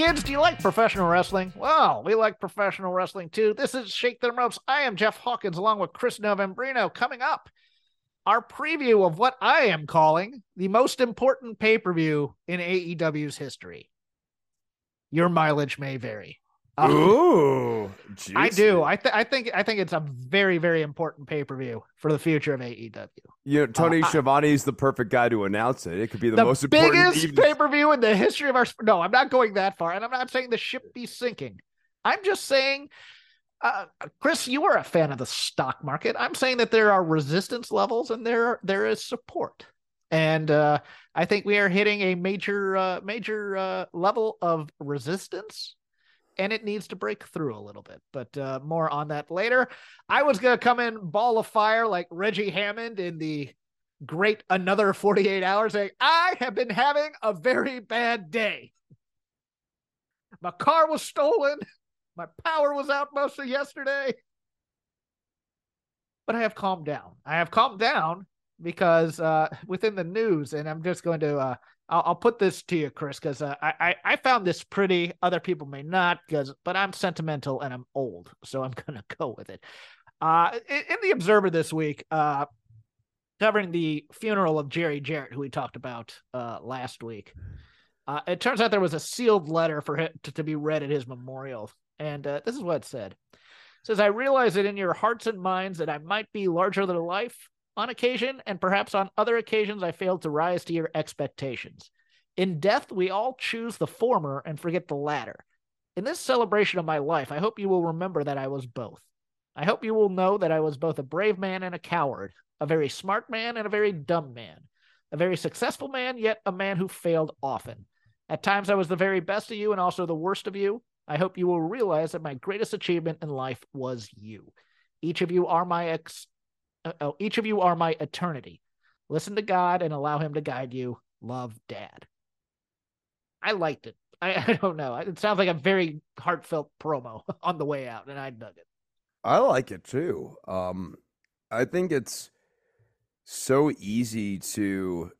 Kids, do you like professional wrestling? Well, we like professional wrestling too. This is Shake Them Ropes. I am Jeff Hawkins along with Chris Novembrino. Coming up, our preview of what I am calling the most important pay per view in AEW's history. Your mileage may vary. Uh, Ooh, I do. I, th- I think I think it's a very very important pay per view for the future of AEW. You know, Tony Uh, Schiavone is the perfect guy to announce it. It could be the, the most important. biggest pay per view in the history of our. No, I'm not going that far, and I'm not saying the ship be sinking. I'm just saying, uh, Chris, you are a fan of the stock market. I'm saying that there are resistance levels and there are, there is support, and uh, I think we are hitting a major uh, major uh, level of resistance. And it needs to break through a little bit, but uh, more on that later. I was going to come in ball of fire like Reggie Hammond in the great another 48 hours saying, I have been having a very bad day. My car was stolen. My power was out most of yesterday. But I have calmed down. I have calmed down because uh, within the news, and I'm just going to, uh, I'll, I'll put this to you, Chris, because uh, I, I found this pretty. Other people may not, because but I'm sentimental and I'm old, so I'm to go with it. Uh, in, in the Observer this week, uh, covering the funeral of Jerry Jarrett, who we talked about uh, last week. Uh, it turns out there was a sealed letter for him to, to be read at his memorial, and uh, this is what it said. It says, "I realize that in your hearts and minds that I might be larger than life on occasion, and perhaps on other occasions I failed to rise to your expectations. In death, we all choose the former and forget the latter. In this celebration of my life, I hope you will remember that I was both. I hope you will know that I was both a brave man and a coward, a very smart man and a very dumb man, a very successful man, yet a man who failed often. At times I was the very best of you and also the worst of you. I hope you will realize that my greatest achievement in life was you. Each of you are my ex oh, each of you are my eternity. Listen to God and allow Him to guide you. Love, Dad. I liked it. I, I don't know. It sounds like a very heartfelt promo on the way out, and I dug it. I like it too. Um, I think it's so easy to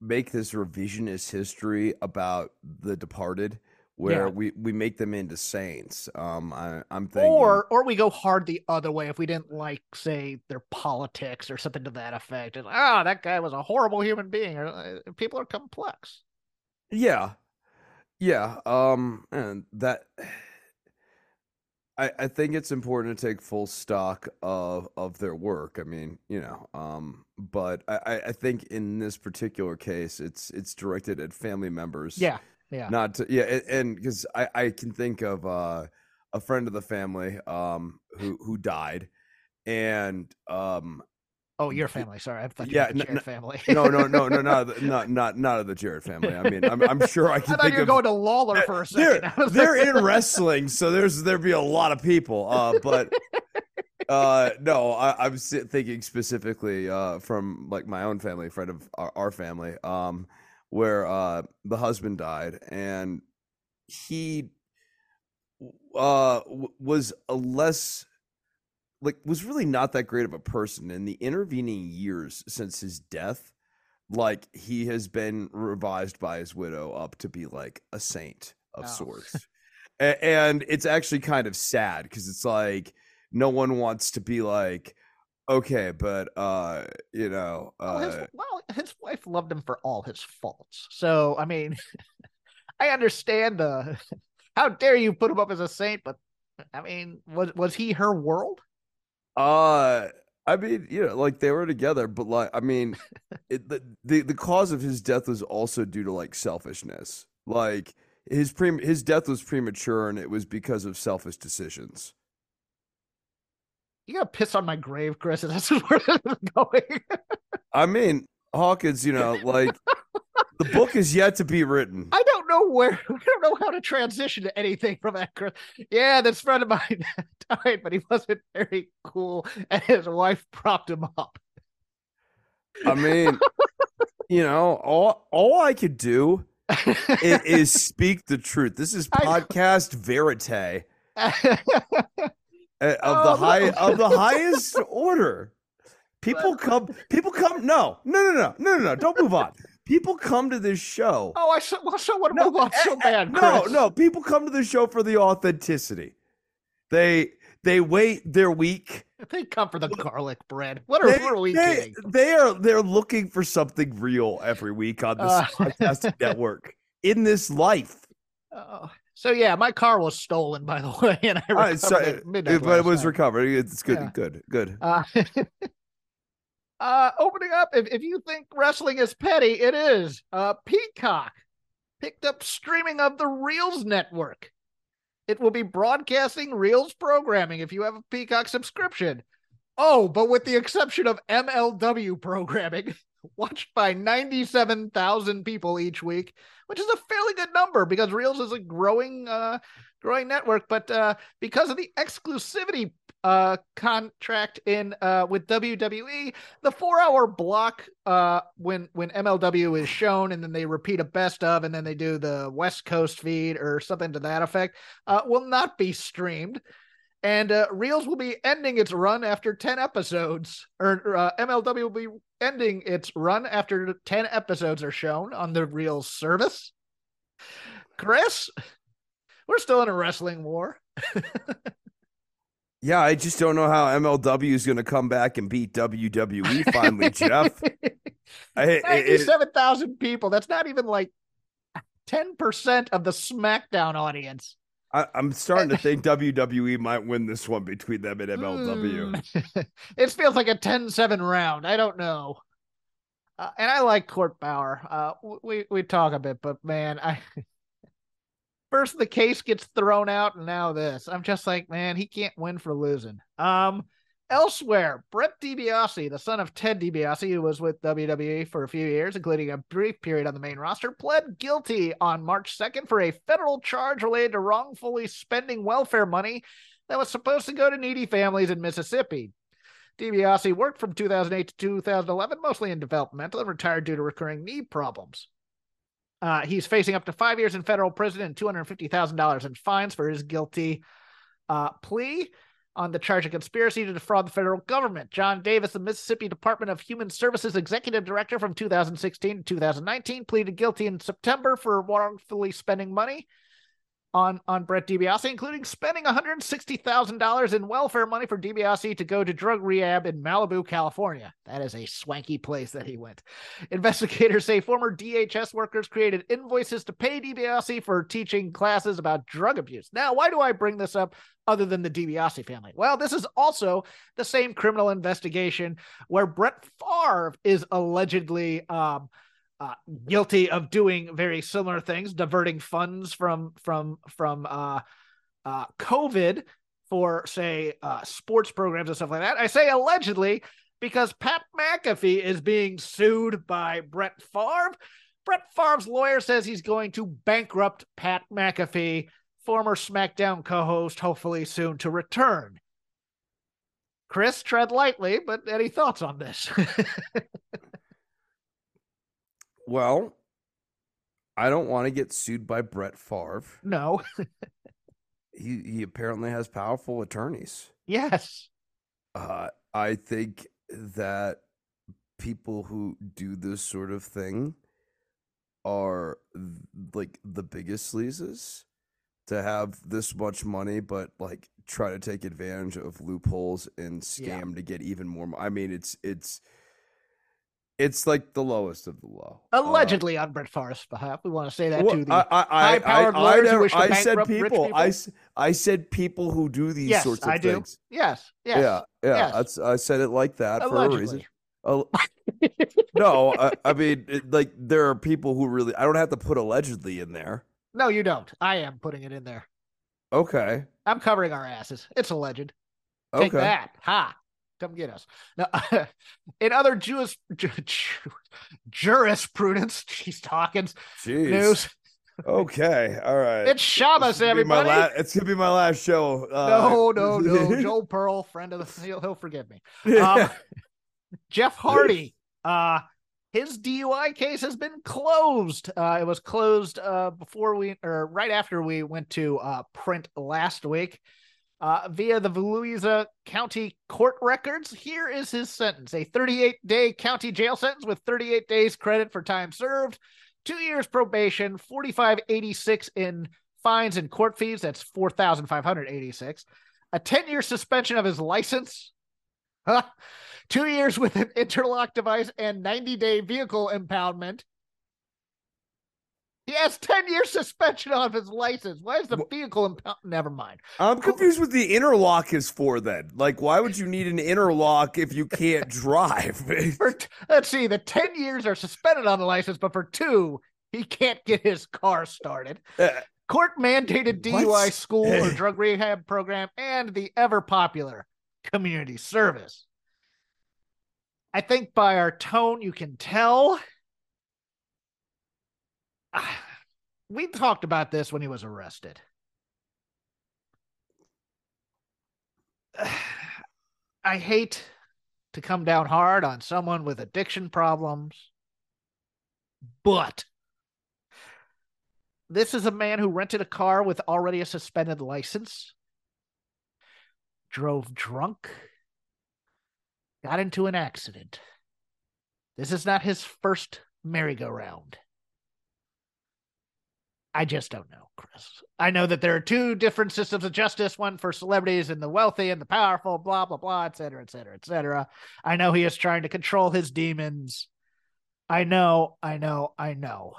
make this revisionist history about the departed where Yeah. we, we make them into saints. Um, I, I'm thinking, Or or we go hard the other way if we didn't like, say, their politics or something to that effect. And oh, that guy was a horrible human being. Or uh, people are complex. yeah, yeah. Um, and that, I, I think it's important to take full stock of of their work. I mean, you know, um, but I, I- I think in this particular case, it's it's directed at family members. Yeah, yeah. not to yeah and because I, I can think of uh, a friend of the family um who who died and um Oh, your family. Sorry, I thought you Yeah, the Jarrett n- family. no no no no not not not not of the Jarrett family I mean I'm, I'm sure I I can thought think you were of going to Lawler for a second. they're, they're in wrestling so there's there'd be a lot of people uh but uh no I, i'm thinking specifically uh from like my own family friend of our, our family um where uh the husband died and he uh w- was a less like was really not that great of a person in the intervening years since his death like he has been revised by his widow up to be like a saint of Oh. sorts A- and it's actually kind of sad because it's like no one wants to be like okay but uh you know Well, his, uh well, his wife loved him for all his faults. So, I mean, I understand the. How dare you put him up as a saint? But I mean, was was he her world? Uh, I mean, you know, like they were together, but like, I mean, it, the, the the cause of his death was also due to like selfishness. Like his pre his death was premature, and it was because of selfish decisions. You gotta piss on my grave, Chris. and This is where this is going. I mean, Hawkins, you know, like the book is yet to be written. I don't know where. I don't know how to transition to anything from that. Chris. Yeah, this friend of mine died, but he wasn't very cool, and his wife propped him up. I mean, you know, all all I could do is, is speak the truth. This is podcast verite. Uh, of Oh, the high no. of the highest order. People come. People come. No, no, no, no, no, no, no. Don't move on. People come to this show. oh, I so, well, so want to No, move on so eh, eh, bad. No, Chris. no. People come to the show for the authenticity. They they wait their week. They come for the garlic bread. What are, They, what are we they, kidding? they are they're looking for something real every week on this Uh. podcast network in this life. Oh, so yeah, my car was stolen, by the way, and I recovered so, it at midnight but it was night. recovered. It's good, Yeah. good, good. Uh, uh, opening up, if, if you think wrestling is petty, it is. Uh, Peacock picked up streaming of the Reelz Network. It will be broadcasting Reelz programming if you have a Peacock subscription. Oh, but with the exception of MLW programming, watched by 97,000 people each week, which is a fairly good number because Reelz is a growing uh growing network, but uh because of the exclusivity uh contract in uh with WWE, the 4-hour block uh when when MLW is shown and then they repeat a best of and then they do the West Coast feed or something to that effect uh will not be streamed. And uh, Reelz will be ending its run after 10 episodes, or uh, MLW will be ending its run after 10 episodes are shown on the Reelz service. Chris, we're still in a wrestling war. Yeah, I just don't know how MLW is going to come back and beat WWE finally, Jeff. I, it- it- 97,000 people. That's not even like 10% of the SmackDown audience. I, I'm starting to think WWE might win this one between them and MLW. Hmm. it feels like a 10-7 round. I don't know. Uh, and I like Court Bauer. Uh, we we talk a bit, but man, I first the case gets thrown out, and now this. I'm just like, man, he can't win for losing. Um, elsewhere, Brett DiBiase, the son of Ted DiBiase, who was with WWE for a few years, including a brief period on the main roster, pled guilty on March 2nd for a federal charge related to wrongfully spending welfare money that was supposed to go to needy families in Mississippi. DiBiase worked from 2008 to 2011, mostly in developmental, and retired due to recurring knee problems. Uh, he's facing up to five years in federal prison and $250,000 in fines for his guilty uh, plea on the charge of conspiracy to defraud the federal government. John Davis, the Mississippi Department of Human Services executive director from 2016 to 2019, pleaded guilty in September for wrongfully spending money on on Brett DiBiase, including spending $160,000 in welfare money for DiBiase to go to drug rehab in Malibu, California. That is a swanky place that he went. Investigators say former DHS workers created invoices to pay DiBiase for teaching classes about drug abuse. Now, why do I bring this up other than the DiBiase family? Well, this is also the same criminal investigation where Brett Favre is allegedly um, uh, guilty of doing very similar things, diverting funds from from from uh, uh, COVID for say uh, sports programs and stuff like that. I say allegedly because Pat McAfee is being sued by Brett Favre. Brett Favre's lawyer says he's going to bankrupt Pat McAfee, former SmackDown co-host, hopefully soon to return. Chris, tread lightly, but any thoughts on this? Well, I don't want to get sued by Brett Favre. no. He he apparently has powerful attorneys. yes. Uh, I think that people who do this sort of thing are like the biggest sleazes to have this much money, but like try to take advantage of loopholes and scam Yeah. to get even more. mo- I mean, it's it's it's like the lowest of the low. Uh, Allegedly on Brett Favre's behalf. We want to say that well, to the I, I, I, high-powered I, I, lawyers who never- wish to I said people. I, people? s- I said people who do these yes, sorts of I do. things. Yes, yes. Yeah, yeah. yes. That's I said it like that for a reason. Allegedly. No, I, I mean, it, like there are people who really. I don't have to put allegedly in there. No, you don't. I am putting it in there. Okay. I'm covering our asses. It's alleged. Okay. Take that. Ha. Come get us. Now, in other Jewish ju- ju- jurisprudence, she's talking Jeez. news. Okay. All right. It's Shabbos, This could be my everybody. la- it's gonna be my last show. Uh, no, no, no. Joel Pearl, friend of the, he'll, he'll forgive me. Um, Jeff Hardy, uh, his DUI case has been closed. Uh, it was closed uh, before we, or right after we went to uh, print last week. Uh, via the Volusia County court records, here is his sentence a 38 day county jail sentence with 38 days credit for time served, two years probation, 4586 in fines and court fees. That's 4,586. A 10 year suspension of his license. Two years with an interlock device and 90 day vehicle impoundment. He has 10 year suspension of his license. Why is the vehicle impound? Never mind. I'm confused what the interlock is for. Then, like, why would you need an interlock if you can't drive? For t- let's see, the 10 years are suspended on the license, but for two, he can't get his car started. Uh, Court mandated DUI What? school or drug rehab program and the ever popular community service. I think by our tone, you can tell. We talked about this when he was arrested. I hate to come down hard on someone with addiction problems, but this is a man who rented a car with already a suspended license, drove drunk, got into an accident. This is not his first merry-go-round. I just don't know, Chris. I know that there are two different systems of justice, one for celebrities and the wealthy and the powerful, blah, blah, blah, et cetera, et cetera, et cetera. I know he is trying to control his demons. I know, I know, I know.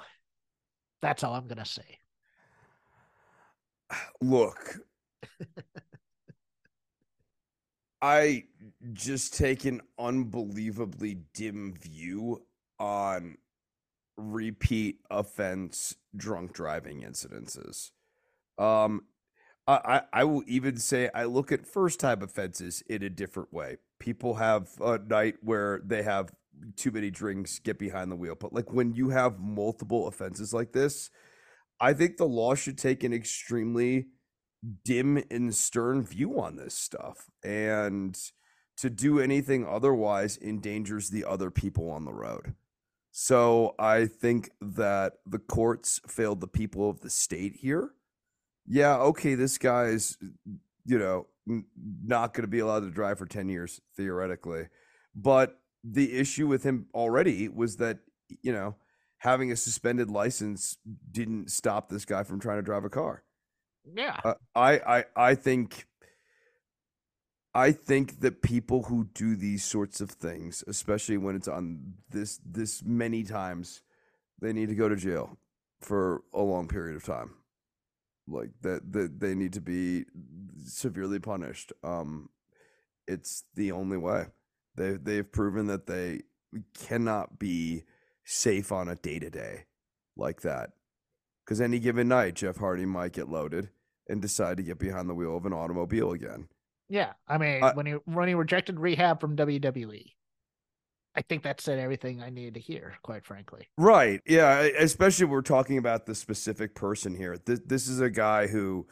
That's all I'm going to say. look, I just take an unbelievably dim view on repeat offense drunk driving incidences. Um, I, I, will even say I look at first time offenses in a different way. People have a night where they have too many drinks, get behind the wheel. But like when you have multiple offenses like this, I think the law should take an extremely dim and stern view on this stuff. And to do anything otherwise endangers the other people on the road. So I think that the courts failed the people of the state here. Yeah, okay, this guy's, you know, not going to be allowed to drive for 10 years, theoretically. But the issue with him already was that, you know, having a suspended license didn't stop this guy from trying to drive a car. Yeah. Uh, I, I, I think I think that people who do these sorts of things, especially when it's on this this many times, they need to go to jail for a long period of time. Like that, that they need to be severely punished. Um, it's the only way. They they've proven that they cannot be safe on a day to day like that. Because any given night, Jeff Hardy might get loaded and decide to get behind the wheel of an automobile again. Yeah. I mean, Uh, when he when he rejected rehab from WWE, I think that said everything I needed to hear, quite frankly. Right. Yeah. Especially we're talking about the specific person here. This, this is a guy who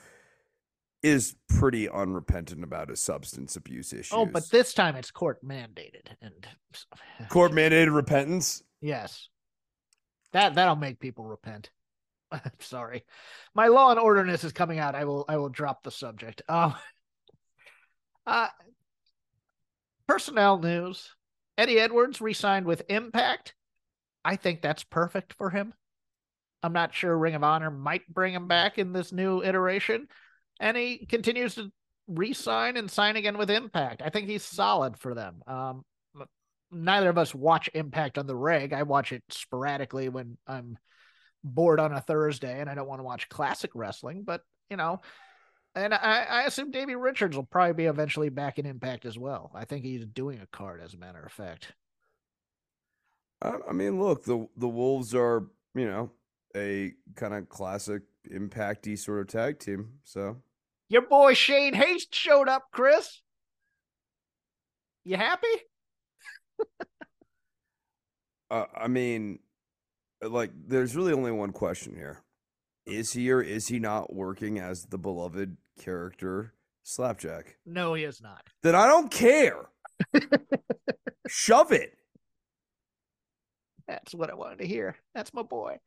is pretty unrepentant about his substance abuse issues. Oh, but this time it's court mandated and court mandated repentance. Yes. That that'll make people repent. I'm sorry. My law and orderness is coming out. I will I will drop the subject. Um uh personnel news. Eddie Edwards re-signed with Impact. I think that's perfect for him. I'm not sure Ring of Honor might bring him back in this new iteration. And he continues to re-sign and sign again with Impact. I think he's solid for them. Um neither of us watch Impact on the reg. I watch it sporadically when I'm bored on a Thursday and I don't want to watch classic wrestling, but you know, and I, I assume Davey Richards will probably be eventually back in Impact as well. I think he's doing a card, as a matter of fact. I, I mean, look, the the Wolves are, you know, a kind of classic impacty sort of tag team. So Your boy Shane Haste showed up, Chris. You happy? uh, I mean, like, there's really only one question here: Is he or is he not working as the beloved character Slapjack? No, he is not. Then I don't care. Shove it. That's what I wanted to hear. That's my boy.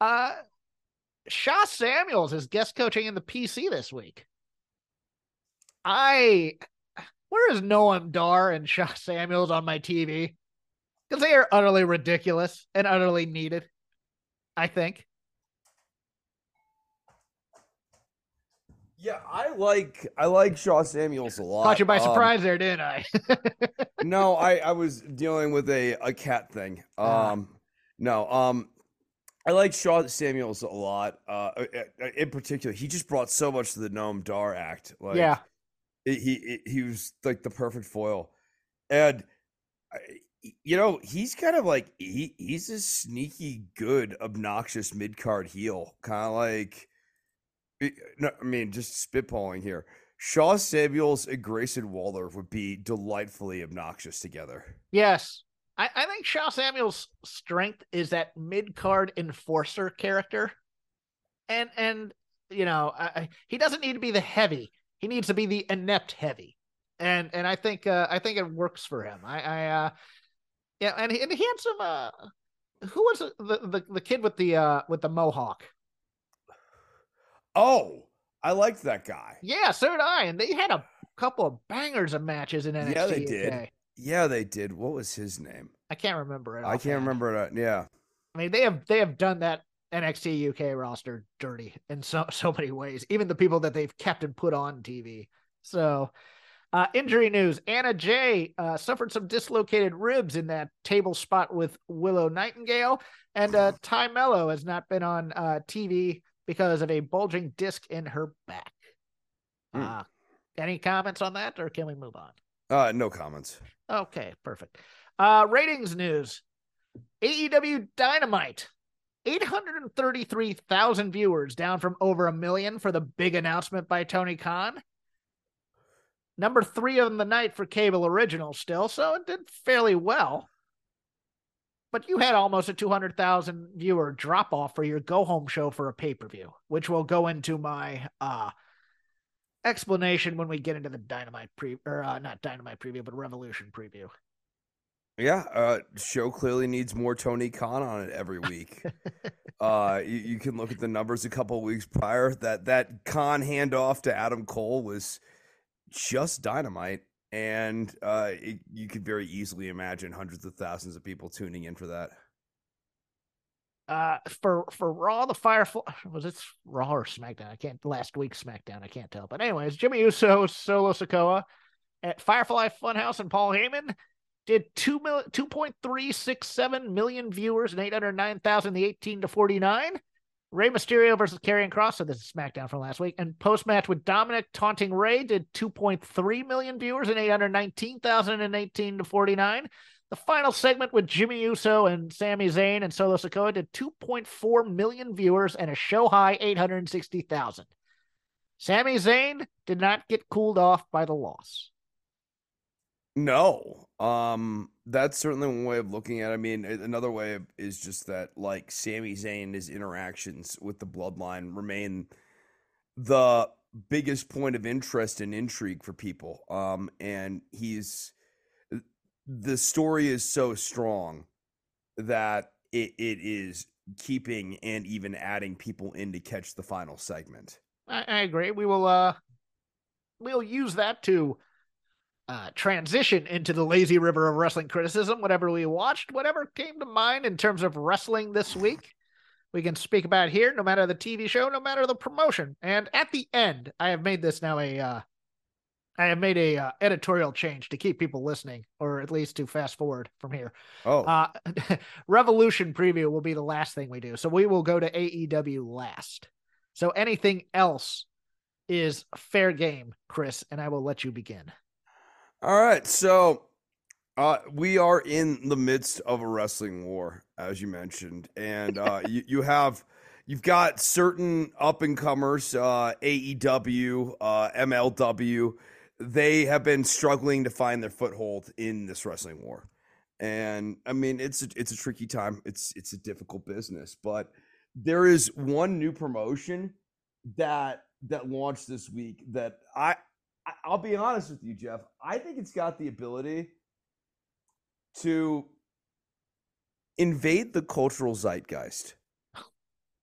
Uh Sha Samuels is guest coaching in the PC this week. I where is Noam Dar and Sha Samuels on my TV? Because they are utterly ridiculous and utterly needed. I think. Yeah, I like I like Sha Samuels a lot. Caught you by Um, surprise there, didn't I? no, I I was dealing with a a cat thing. Ah. Um, no, um, I like Sha Samuels a lot. Uh, uh, uh, in particular, he just brought so much to the Noam Dar act. Like, yeah. it- he it- he was like the perfect foil, and you know he's kind of like he he's a sneaky good obnoxious mid card heel, kind of like. No, I mean just spitballing here. Sha Samuels and Grayson Waller would be delightfully obnoxious together. Yes. I, I think Sha Samuel's strength is that mid card enforcer character. And and you know, I, he doesn't need to be the heavy. He needs to be the inept heavy. And and I think uh I think it works for him. I I uh yeah, and he, and he had some uh who was the, the the kid with the uh with the mohawk? Oh, I liked that guy. Yeah, so did I. And they had a couple of bangers of matches in NXT. Yeah, they did. UK. Yeah, they did. What was his name? I can't remember it. I can't remember it. Yeah. I mean, they have they have done that NXT UK roster dirty in so so many ways. Even the people that they've kept and put on TV. So, uh, injury news: Anna Jay uh, suffered some dislocated ribs in that table spot with Willow Nightingale, and uh, Tay Melo has not been on uh, TV because of a bulging disc in her back. Hmm. Uh, any comments on that, or can we move on? Uh, no comments. Okay, perfect. Uh ratings news. AEW Dynamite. 833,000 viewers, down from over a million for the big announcement by Tony Khan. Number three on the night for cable original still, so it did fairly well. But you had almost a 200,000 viewer drop off for your go home show for a pay per view, which will go into my uh explanation when we get into the Dynamite pre or uh, not Dynamite preview, but Revolution preview. Yeah, uh, show clearly needs more Tony Khan on it every week. uh, you, you, can look at the numbers a couple weeks prior. That that Khan handoff to Adam Cole was just dynamite, and uh, it, you could very easily imagine hundreds of thousands of people tuning in for that. Uh, for for Raw, the Firefly was it Raw or SmackDown? I can't. Last week SmackDown, I can't tell. But anyways, Jimmy Uso, Solo Sikoa, at Firefly Funhouse, and Paul Heyman did two mil, 2.367 million viewers and 809,000 the 18 to 49. Rey Mysterio versus Karrion Kross. So this is SmackDown from last week. And post match with Dominic taunting Rey did 2.3 million viewers and 819,018 to 49. The final segment with Jimmy Uso and Sami Zayn and Solo Sikoa did 2.4 million viewers and a show high 860,000. Sami Zayn did not get cooled off by the loss. No. Um, that's certainly one way of looking at it. I mean, another way is just that like Sami Zayn, his interactions with the bloodline remain the biggest point of interest and intrigue for people. Um, and he's the story is so strong that it, it is keeping and even adding people in to catch the final segment. I, I agree. We will uh we'll use that to uh, transition into the lazy river of wrestling criticism. Whatever we watched, whatever came to mind in terms of wrestling this week, we can speak about here, no matter the TV show, no matter the promotion. And at the end, I have made this now a, uh, I have made a uh, editorial change to keep people listening, or at least to fast forward from here. Oh, uh, Revolution preview will be the last thing we do, so we will go to AEW last. So anything else is fair game, Chris, and I will let you begin. All right, so uh, we are in the midst of a wrestling war, as you mentioned, and uh, you, you have you've got certain up and comers, uh, AEW, uh, MLW. They have been struggling to find their foothold in this wrestling war, and I mean it's a, it's a tricky time. It's it's a difficult business, but there is one new promotion that that launched this week that I I'll be honest with you, Jeff. I think it's got the ability to invade the cultural zeitgeist.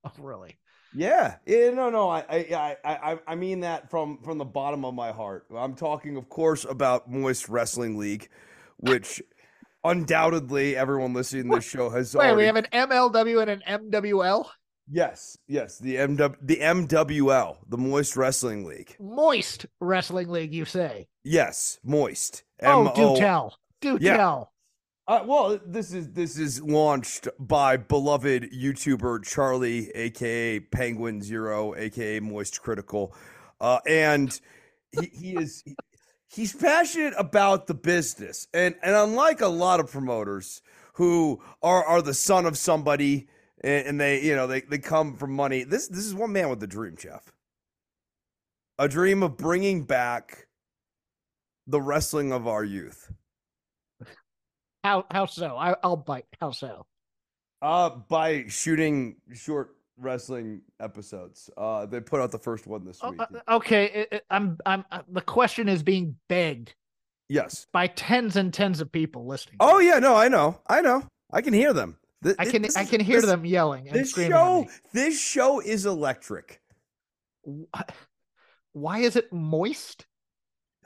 Oh, really? Yeah. Yeah. No. No. I. I. I. I mean that from from the bottom of my heart. I'm talking, of course, about Moist Wrestling League, which undoubtedly everyone listening to this show has. Wait, already... we have an MLW and an MWL. Yes, yes, the MW, the MWL, the Moist Wrestling League. Moist Wrestling League, you say? Yes, moist. Oh, do tell, do yeah. tell. Uh, well, this is this is launched by beloved YouTuber Charlie, aka Penguin Zero, aka Moist Critical, uh, and he, he is he, he's passionate about the business, and and unlike a lot of promoters who are are the son of somebody and, and they you know they they come from money. This this is one man with a dream, Jeff. A dream of bringing back the wrestling of our youth. How how so? I, I'll bite. How so? Uh, by shooting short wrestling episodes. Uh, they put out the first one this oh, week. Uh, okay, it, it, I'm I'm uh, the question is being begged. Yes. By tens and tens of people listening. Oh yeah, no, I know, I know, I can hear them. The, I can I can hear this, them yelling. And this show this show is electric. Why is it moist?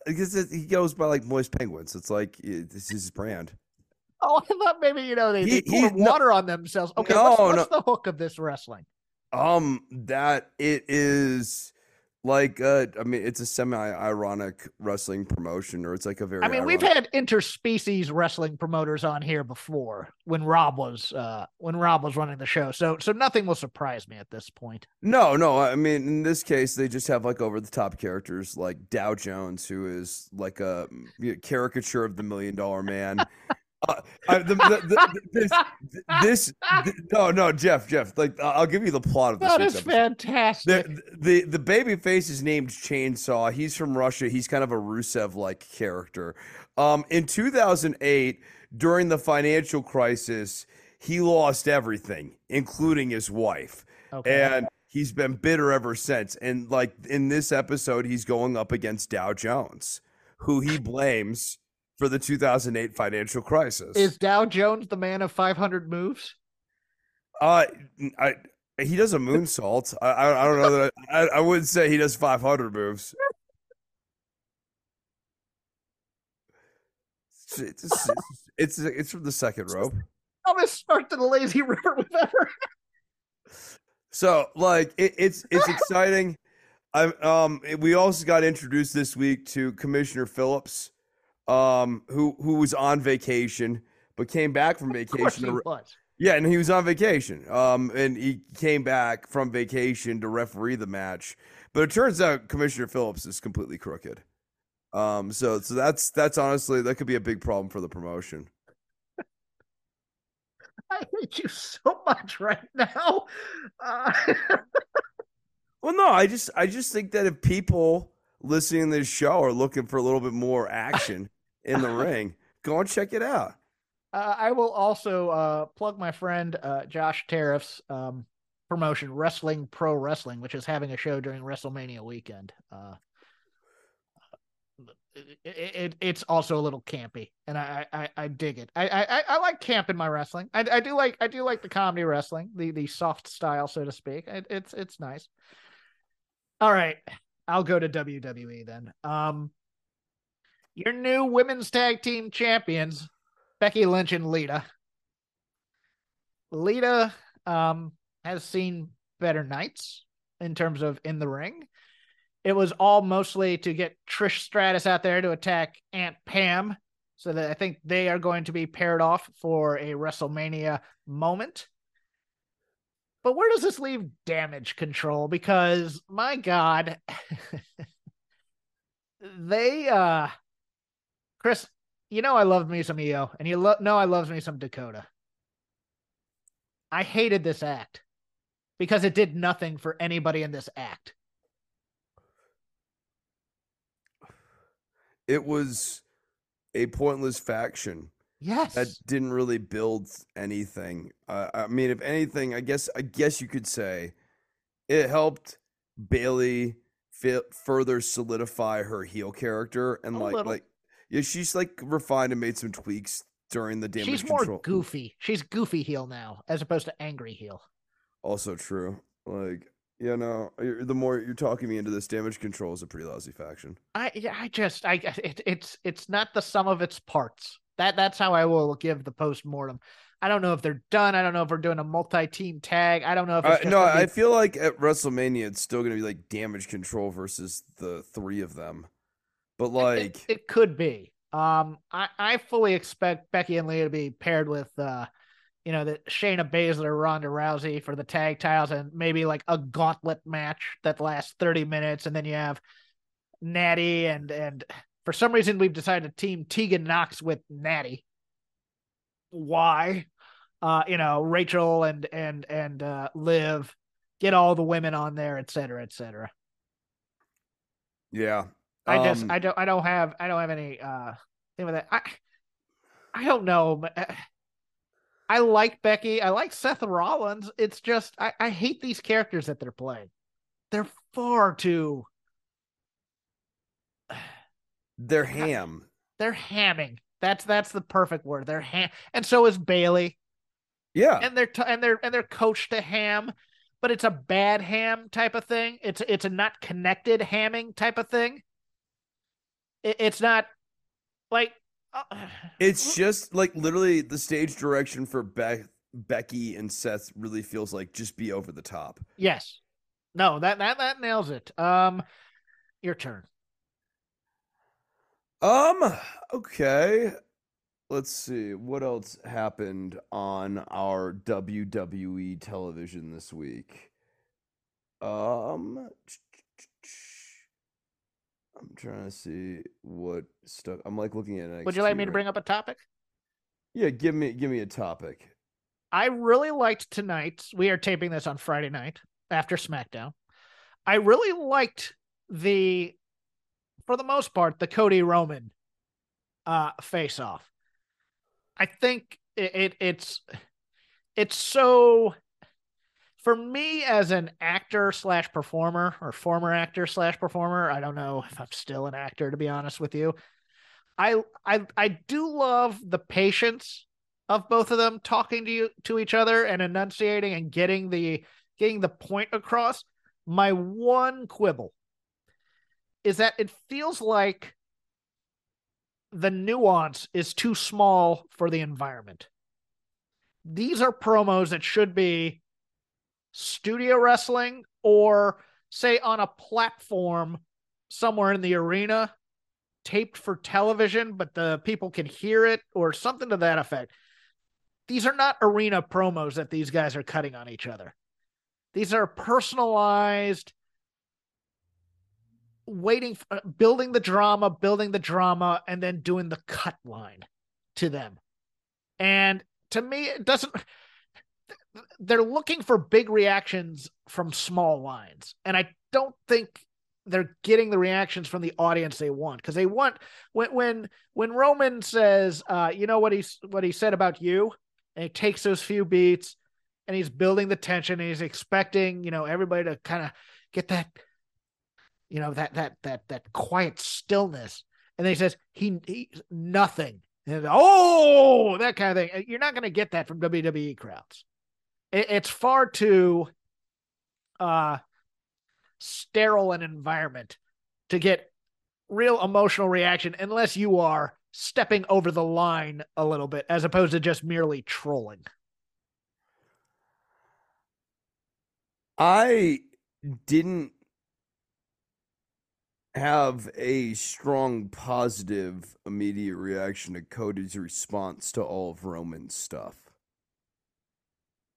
Because it, he goes by like moist penguins. It's like this is his brand. Oh, I thought maybe you know they, he, they pour he, water no, on themselves. Okay, no, what's, what's no. the hook of this wrestling? Um, that it is like uh i mean it's a semi-ironic wrestling promotion or it's like a very i mean ironic... we've had interspecies wrestling promoters on here before when rob was uh when rob was running the show. So so nothing will surprise me at this point. No no i mean in this case they just have like over the top characters like dow jones who is like a caricature of the million dollar man Uh, I, the, the, the, this, this, no, no, Jeff, Jeff. Like, I'll give you the plot of this. That is episode. fantastic. The, the the baby face is named Chainsaw. He's from Russia. He's kind of a Rusev like character. Um, in 2008, during the financial crisis, he lost everything, including his wife, okay. and he's been bitter ever since. And like in this episode, he's going up against Dow Jones, who he blames for the 2008 financial crisis. Is Dow Jones the man of 500 moves? Uh, I he does a moonsault. I, I I don't know that I, I wouldn't say he does 500 moves. It's it's, it's, it's from the second rope. Dumbest start to the lazy river we've ever. So like it, it's it's exciting. I um we also got introduced this week to Commissioner Phillips, um who who was on vacation but came back from Of course vacation. he to yeah, and he was on vacation. Um, and he came back from vacation to referee the match. But it turns out Commissioner Phillips is completely crooked. Um, so so that's that's honestly that could be a big problem for the promotion. I hate you so much right now. Uh, Well, no, I just I just think that if people listening to this show are looking for a little bit more action in the ring, go and check it out. Uh, I will also uh, plug my friend uh, Josh Tariff's um, promotion, Wrestling Pro Wrestling, which is having a show during WrestleMania weekend. Uh, it, it, it's also a little campy, and I I, I dig it. I, I I like camp in my wrestling. I, I do like I do like the comedy wrestling, the the soft style, so to speak. It, it's it's nice. All right, I'll go to WWE then. Um, your new women's tag team champions Becky Lynch and Lita. Lita um, has seen better nights in terms of in the ring. It was all mostly to get Trish Stratus out there to attack Aunt Pam. So that I think they are going to be paired off for a WrestleMania moment. But where does this leave damage control? Because my God, they uh Chris, you know I love me some IYO, and you lo- know I love me some Dakota. I hated this act because it did nothing for anybody in this act. It was a pointless faction Yes. that didn't really build anything. Uh, I mean, if anything, I guess I guess you could say it helped Bayley fi- further solidify her heel character and A like little. like yeah, she's like refined and made some tweaks during the damage She's more control. goofy. She's goofy heel now, as opposed to angry heel. Also true. Like you know, you're- the more you're talking me into this, damage control is a pretty lousy faction. I yeah, I just I it, it's it's not the sum of its parts. That that's how I will give the post mortem. I don't know if they're done. I don't know if we're doing a multi-team tag. I don't know if Uh, no, be- I feel like at WrestleMania it's still gonna be like damage control versus the three of them. But like it, it could be. Um, I, I fully expect Becky and Leah to be paired with, uh, you know, the Shayna Baszler, Ronda Rousey for the tag titles, and maybe like a gauntlet match that lasts thirty minutes, and then you have Natty and and for some reason we've decided to team Tegan Nox with Natty. Why? Uh, you know, Rachel and and and uh, Liv, get all the women on there, et cetera, et cetera. yeah. I just Um, I don't I don't have I don't have any uh thing with that. I I don't know. but, uh, I like Becky. I like Seth Rollins. It's just I, I hate these characters that they're playing. They're far too they're ham. they're hamming. That's that's the perfect word. They're ham and so is Bayley. Yeah. And they're t- and they're and they're coached to ham, but it's a bad ham type of thing. It's it's a not connected hamming type of thing. It, it's not like uh, It's just like literally the stage direction for Be- Becky and Seth really feels like just be over the top. Yes. No, that that that nails it. Um your turn. Um, okay. Let's see what else happened on our WWE television this week. Um, I'm trying to see what stuff. I'm like looking at. Would you like NXT me to right- bring up a topic? Yeah, give me give me a topic. I really liked tonight. We are taping this on Friday night after SmackDown. I really liked the, for the most part, the Cody Roman uh face off. I think it, it it's it's so for me as an actor slash performer or former actor slash performer, I don't know if I'm still an actor to be honest with you. I I I do love the patience of both of them talking to you to each other and enunciating and getting the getting the point across. My one quibble is that it feels like the nuance is too small for the environment. These are promos that should be studio wrestling or say on a platform somewhere in the arena taped for television but the people can hear it or something to that effect. These are not arena promos that these guys are cutting on each other. These are personalized waiting for, uh, building the drama building the drama and then doing the cut line to them. And to me it doesn't they're looking for big reactions from small lines. And i don't think they're getting the reactions from the audience they want because they want when when when roman says uh you know what he's what he said about you? And he takes those few beats and he's building the tension and he's expecting you know everybody to kind of get that you know that that that that quiet stillness. And then he says he, he nothing. And, oh that kind of thing you're not going to get that from wwe crowds it, it's far too uh sterile an environment to get real emotional reaction unless you are stepping over the line a little bit as opposed to just merely trolling. I didn't have a strong positive immediate reaction to Cody's response to all of Roman's stuff.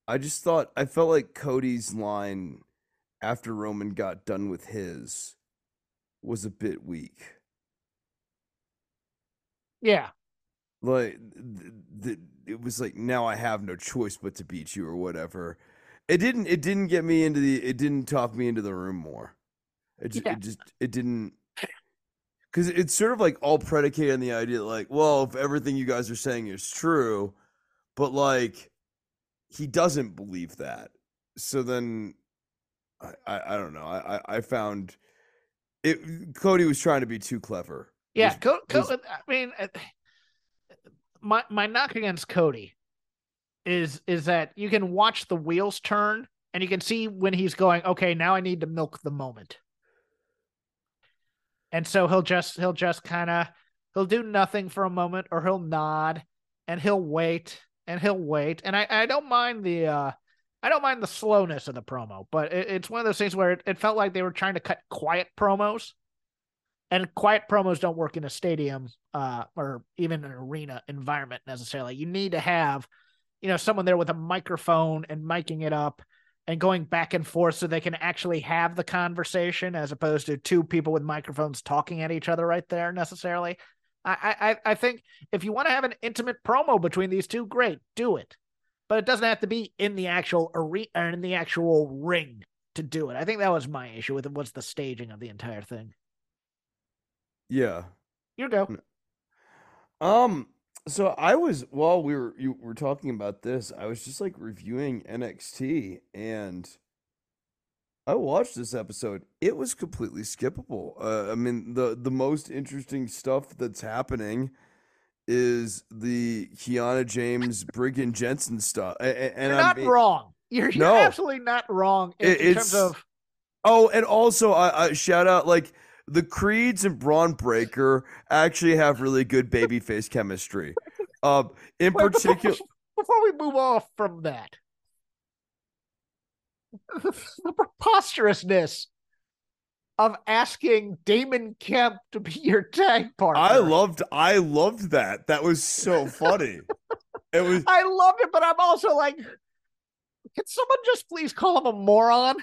I just thought I felt like Cody's line after Roman got done with his was a bit weak. Yeah. Like the, the, it was like now I have no choice but to beat you or whatever. It didn't it didn't get me into the it didn't talk me into the room more. It just, Yeah. it just it didn't because it's sort of like all predicated on the idea that like well if everything you guys are saying is true, but like he doesn't believe that. So then I I, I don't know. I, I I found it Cody was trying to be too clever. Yeah, Was- Co- Co- was- I mean, uh, my my knock against Cody is is that you can watch the wheels turn and you can see when he's going. Okay, now I need to milk the moment, and so he'll just he'll just kind of he'll do nothing for a moment or he'll nod and he'll wait and he'll wait and I I don't mind the uh I don't mind the slowness of the promo, but it, it's one of those things where it, it felt like they were trying to cut quiet promos and quiet promos don't work in a stadium uh, or even an arena environment necessarily. You need to have, you know, someone there with a microphone and miking it up and going back and forth so they can actually have the conversation as opposed to two people with microphones talking at each other right there necessarily. I I, I think if you want to have an intimate promo between these two, great, do it. But it doesn't have to be in the actual arena in the actual ring to do it. I think that was my issue with it was the staging of the entire thing. Yeah. You go. Um. So I was while we were you were talking about this, I was just like reviewing NXT, and I watched this episode. It was completely skippable. Uh, I mean, the the most interesting stuff that's happening is the Kiana James Briggan Jensen stuff, and You're not mean- wrong. You're, you're No. absolutely not wrong in, It- in terms of Oh, and also I, I shout out like the Creeds and Bron Breakker actually have really good babyface chemistry. Um, in Wait, before- particular, Before we move off from that, the preposterousness of asking Damon Kemp to be your tag partner. I loved I loved that. That was so funny. it was I loved it, but I'm also like, can someone just please call him a moron?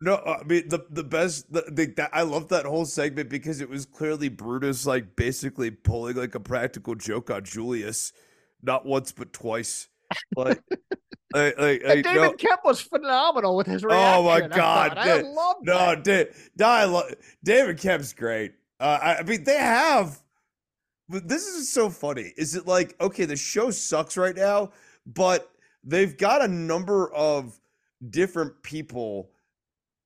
no, I mean the the best. The, the, that, I loved that whole segment because it was clearly Brutus like basically pulling like a practical joke on Julius, not once but twice. Like, like, And like, Damon no, Kemp was phenomenal with his reaction. Oh my I God. I love No, that. Dave, no, I love David Kemp's great. Uh, I, I mean, they have. But this is so funny. Is it like okay, the show sucks right now, but they've got a number of different people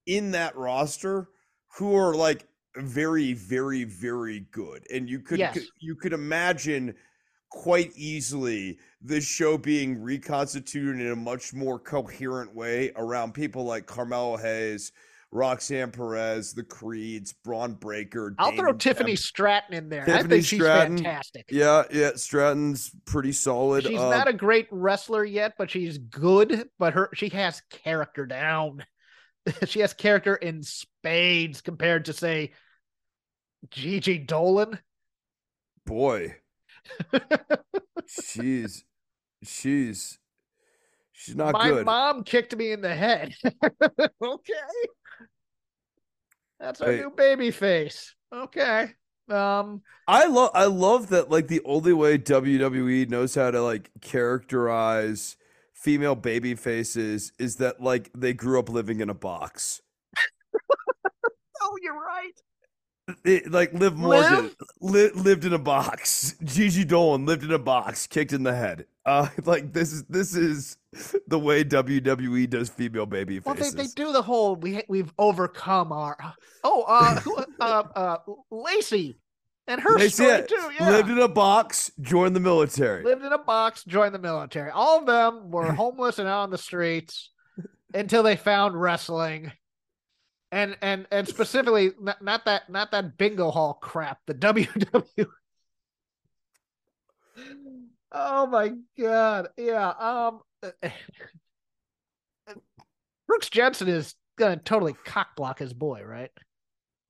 in that roster who are like very, very, very good, and you could Yes. you could imagine quite easily this show being reconstituted in a much more coherent way around people like Carmelo Hayes, Roxanne Perez, the Creeds, Bron Breakker. I'll throw Damon Tiffany Temple. Stratton in there. I Tiffany think she's Stratton. fantastic. Yeah, yeah, Stratton's pretty solid. She's uh, not a great wrestler yet, but she's good. But her she has character down. she has character in spades compared to say Gigi Dolin. boy. She's she's she's not My good. mom kicked me in the head. okay. That's our Hey. new baby face. Okay. Um I love I love that like the only way WWE knows how to like characterize female baby faces is that like they grew up living in a box. Oh, you're right. It, like Liv Morgan li- lived in a box. Gigi Dolin lived in a box, kicked in the head. Uh, like this is this is the way WWE does female baby Well, they, they do the whole we we've overcome our oh uh who, uh uh Lacey and her They story said, too yeah Lived in a box, joined the military. lived in a box joined the military all of them were homeless and out on the streets until they found wrestling and and and specifically not, not that not that bingo hall crap the ww oh my god yeah um Brooks Jensen is gonna totally cockblock his boy right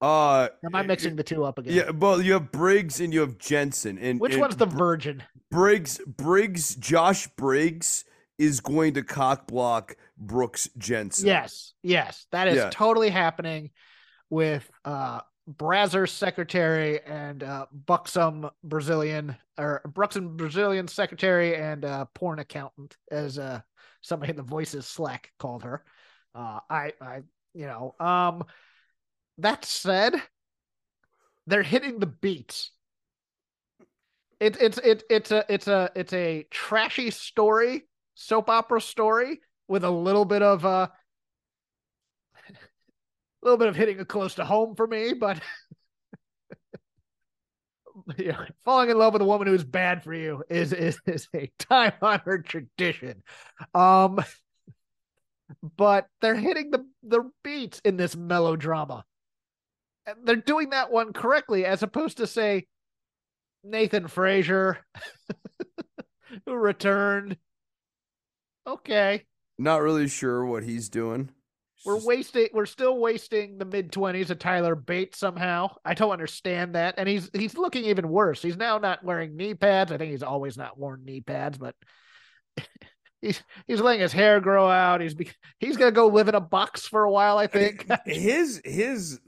Uh, am I mixing the two up again? Yeah, well, you have Briggs and you have Jensen, and Which and one's the virgin? Briggs? Briggs, Josh Briggs is going to cockblock Brooks Jensen. Yes, yes, that is Yeah. totally happening with uh Brazzers secretary and uh buxom Brazilian or buxom Brazilian secretary and uh porn accountant as uh somebody in the voices Slack called her. Uh I I you know um that said they're hitting the beats. It, it's it, it's a it's a it's a trashy story soap opera story with a little bit of uh a little bit of hitting it close to home for me, but falling in love with a woman who's bad for you is is, is a time honored tradition. Um, but they're hitting the the beats in this melodrama. And they're doing that one correctly, as opposed to say Nathan Frazer, who returned. Okay. Not really sure what he's doing. We're wasting. We're still wasting the mid twenties of Tyler Bates somehow. I don't understand that, and he's he's looking even worse. He's now not wearing knee pads. I think he's always not worn knee pads, but he's he's letting his hair grow out. He's be, he's gonna go live in a box for a while. I think. his his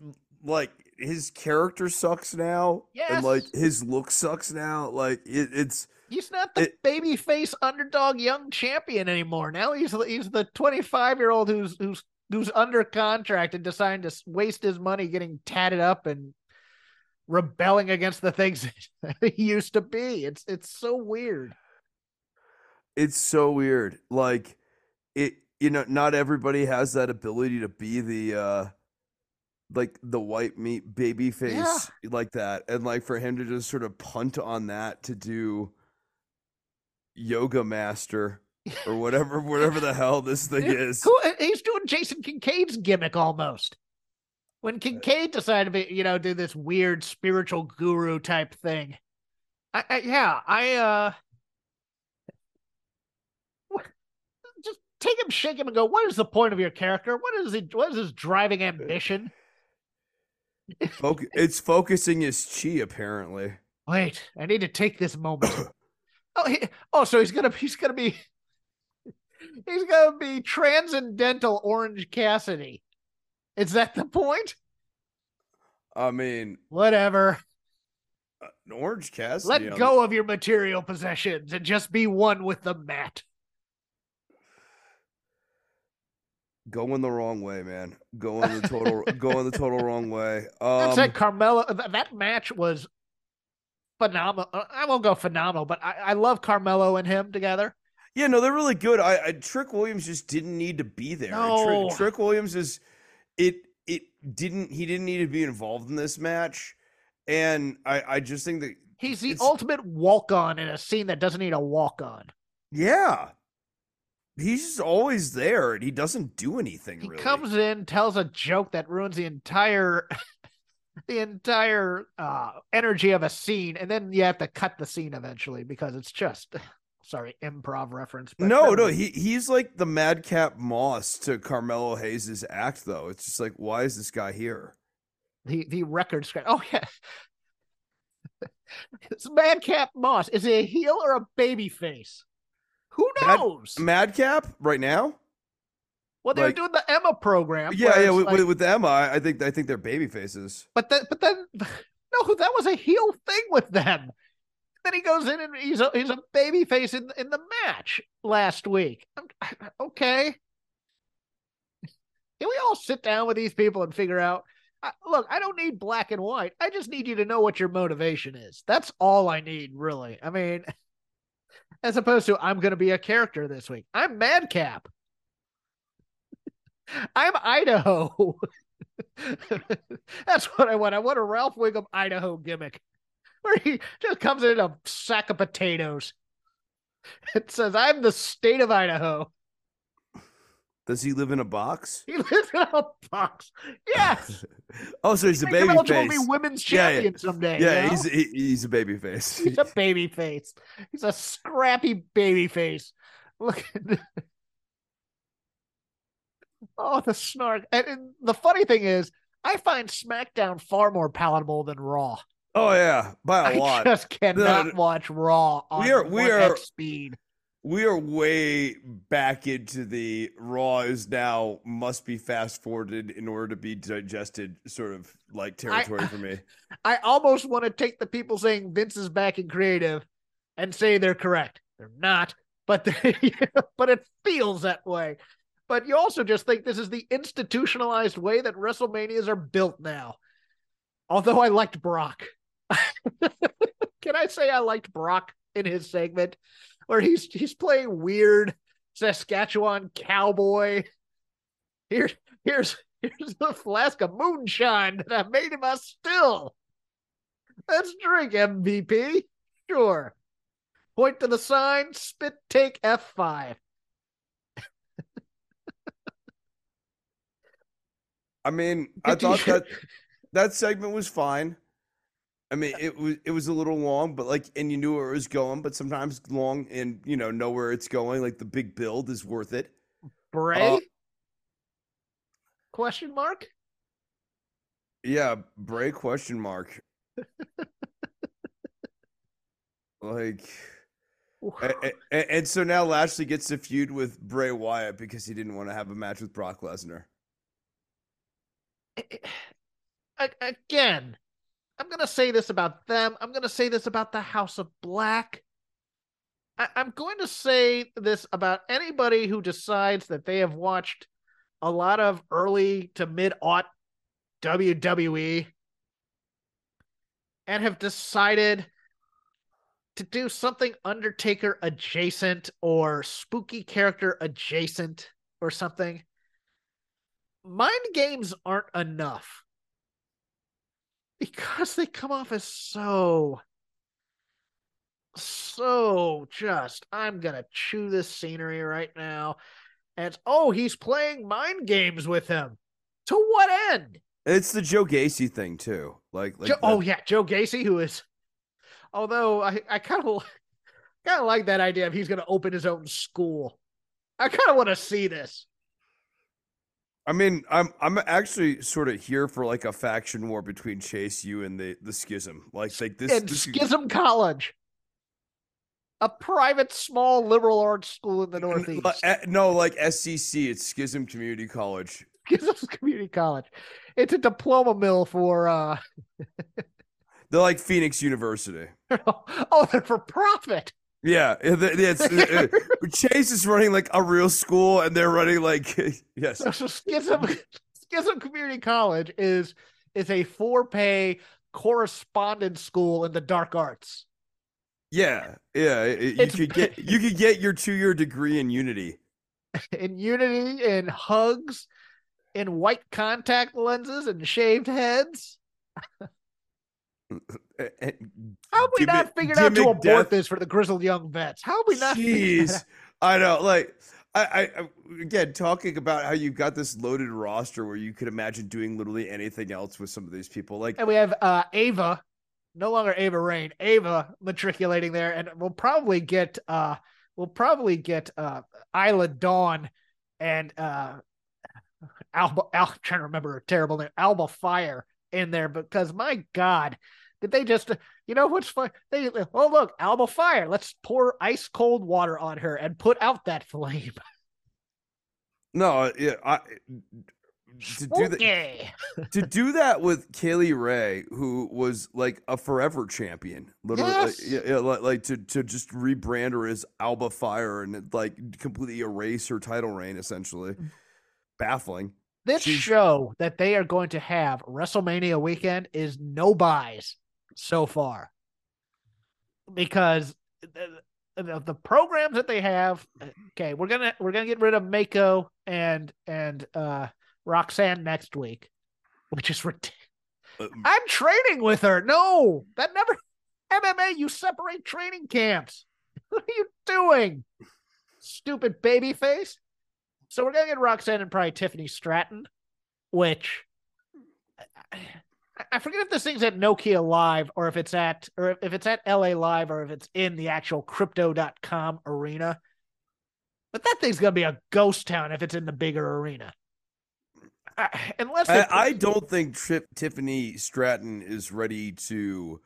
like his character sucks now, and like his look sucks now. Like it, it's He's not the It- baby face underdog young champion anymore. Now he's he's the 25 year old who's who's who's under contract and deciding to waste his money getting tatted up and rebelling against the things that he used to be. It's it's so weird. it's so weird. Like it, you know, not everybody has that ability to be the uh like the white meat baby face like that. And like for him to just sort of punt on that to do yoga master or whatever whatever the hell this thing is. Who- He's doing Jason Kincaid's gimmick almost. When Kincaid decided to be, you know, do this weird spiritual guru type thing. I, I yeah, I uh just take him, shake him, and go, what is the point of your character? What is it what is his driving ambition? Foc- it's focusing his chi apparently. Wait, I need to take this moment. oh, he, oh, so he's gonna he's gonna be he's gonna be transcendental Orange Cassidy. Is that the point? I mean, Whatever. uh, Orange Cassidy. Let go of your material possessions and just be one with the mat. going the wrong way, man. Going the total going the total wrong way. Um, said, Carmelo, th- that match was phenomenal. Uh, I won't go phenomenal, but I, I love Carmelo and him together. Yeah, no, they're really good. I, I Trick Williams just didn't need to be there. No. Trick, Trick Williams is it it didn't he didn't need to be involved in this match. And I, I just think that He's the ultimate walk on in a scene that doesn't need a walk on. yeah. He's just always there and he doesn't do anything He really. comes in, tells a joke that ruins the entire the entire uh energy of a scene, and then you have to cut the scene eventually because it's just sorry, improv reference. but no, no, he he's like the madcap Moss to Carmelo Hayes's act though. It's just like, why is this guy here? the the record scratch. Oh yeah. It's Madcap Moss. Is he a heel or a baby face? Who Mad- knows? Madcap right now? Well, they were like- doing the Emma program. Yeah, yeah. With, like- with, Emma, I think I think they're baby faces. But then, but then, no, that was a heel thing with them. Then he goes in and he's a he's a baby face in in the match last week. Okay, can we all sit down with these people and figure out? I, look, I don't need black and white. I just need you to know what your motivation is. That's all I need, really. I mean, as opposed to I'm going to be a character this week. I'm Madcap. I'm Idaho. That's what I want. I want a Ralph Wiggum Idaho gimmick where he just comes in a sack of potatoes. It says, I'm the state of Idaho. Does he live in a box? He lives in a box. Yes. oh, so he's a baby face. be women's Yeah, yeah. champion someday. Yeah, you know? he's he, he's a baby face. He's a baby face. He's a scrappy baby face. Look at Oh, the snark. And, and the funny thing is, I find SmackDown far more palatable than Raw. oh yeah, by a I lot. I just cannot no. watch Raw on We are- we are- speed. We are way back into the Raw is now must be fast forwarded in order to be digested sort of like territory for me. I almost want to take the people saying Vince is back in creative and say they're correct. They're not, but they, but it feels that way. But you also just think this is the institutionalized way that WrestleManias are built now. Although I liked Brock. Can I say I liked Brock in his segment where he's he's playing weird Saskatchewan cowboy? Here, here's here's the flask of moonshine that I made him a still. Let's drink, MVP. Sure. Point to the sign, spit take F5. I mean, I thought that that segment was fine. I mean, it was it was a little long, but like, and you knew where it was going. But sometimes long and you know know where it's going. Like the big build is worth it. Bray? Uh, Question mark? Yeah, Bray question mark. like, a- a- a- and so now Lashley gets to feud with Bray Wyatt because he didn't want to have a match with Brock Lesnar. Again, I'm going to say this about them. I'm going to say this about the House of Black. I- I'm going to say this about anybody who decides that they have watched a lot of early to mid aught WWE and have decided to do something Undertaker adjacent or spooky character adjacent or something. Mind games aren't enough. Because they come off as so so just i'm gonna chew this scenery right now. And oh he's playing mind games with him. To what end? It's the Joe Gacy thing too. Like, like Joe, oh, the- oh yeah joe gacy who is although i i kind of kind of like that idea of he's gonna open his own school. I kind of want to see this I mean, I'm I'm actually sort of here for like a faction war between Chase U and the the Schism. Like, like this. in this schism college a private small liberal arts school in the northeast eh, no, like SCC. It's Schism Community College. Schism Community College. It's a diploma mill for uh They're like Phoenix University. oh, they're for profit. Yeah, yeah, it's, uh, uh, Chase is running like a real school, and they're running like yes, So, so Schism Schism Community College is is a for pay correspondence school in the dark arts. Yeah, yeah. it- you It's could get you could get your two year degree in Unity. in unity, in hugs, in white contact lenses and shaved heads. How have we not figured out to abort death. this for the grizzled young vets? How have we not? Jeez. I know. Like, I, I, again talking about how you've got this loaded roster where you could imagine doing literally anything else with some of these people. Like, And we have uh, Ava, no longer Ava Raine, Ava matriculating there, and we'll probably get uh, we'll probably get uh, Isla Dawn and uh, Alba. Al, I'm trying to remember her terrible name, Alba Fyre in there because my God, did they just? You know what's fun? They oh look, Alba Fyre. Let's pour ice cold water on her and put out that flame. no, uh, yeah, I. To do that, Okay. to do that with Kay Lee Ray, who was like a forever champion, literally, like, Yes. yeah, yeah, like, like to to just rebrand her as Alba Fyre and like completely erase her title reign, essentially, mm. baffling. This She's- show that they are going to have WrestleMania weekend is no buys so far because the, the, programs that they have. Okay, we're gonna we're gonna get rid of Meiko and and uh Roxanne next week, which is ridiculous. Uh, I'm training with her. No, that never MMA. You separate training camps. What are you doing, stupid baby face? So we're gonna get Roxanne and probably Tiffany Stratton, which I, I forget if this thing's at Nokia Live or if it's at or if it's at LA Live or if it's in the actual crypto.com arena. But that thing's gonna be a ghost town if it's in the bigger arena. I- unless I, I don't think Trip, Tiffany Stratton is ready to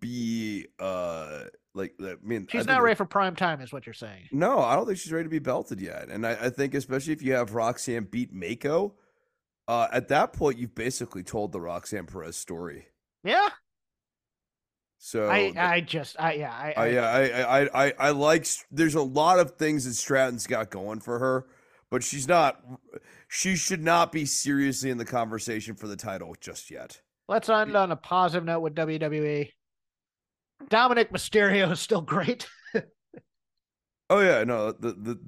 be uh like I mean she's think not ready for prime time, is what you're saying. No, I don't think she's ready to be belted yet. And I, I think especially if you have Roxanne beat Meiko, uh, at that point you've basically told the Roxanne Perez story. Yeah, So I I just I yeah I, I, I yeah, I, I, I, I, I like. There's a lot of things that Stratton's got going for her, but she's not. She should not be seriously in the conversation for the title just yet. let's end on a positive note with WWE. Dominik Mysterio is still great. Oh yeah, no, the the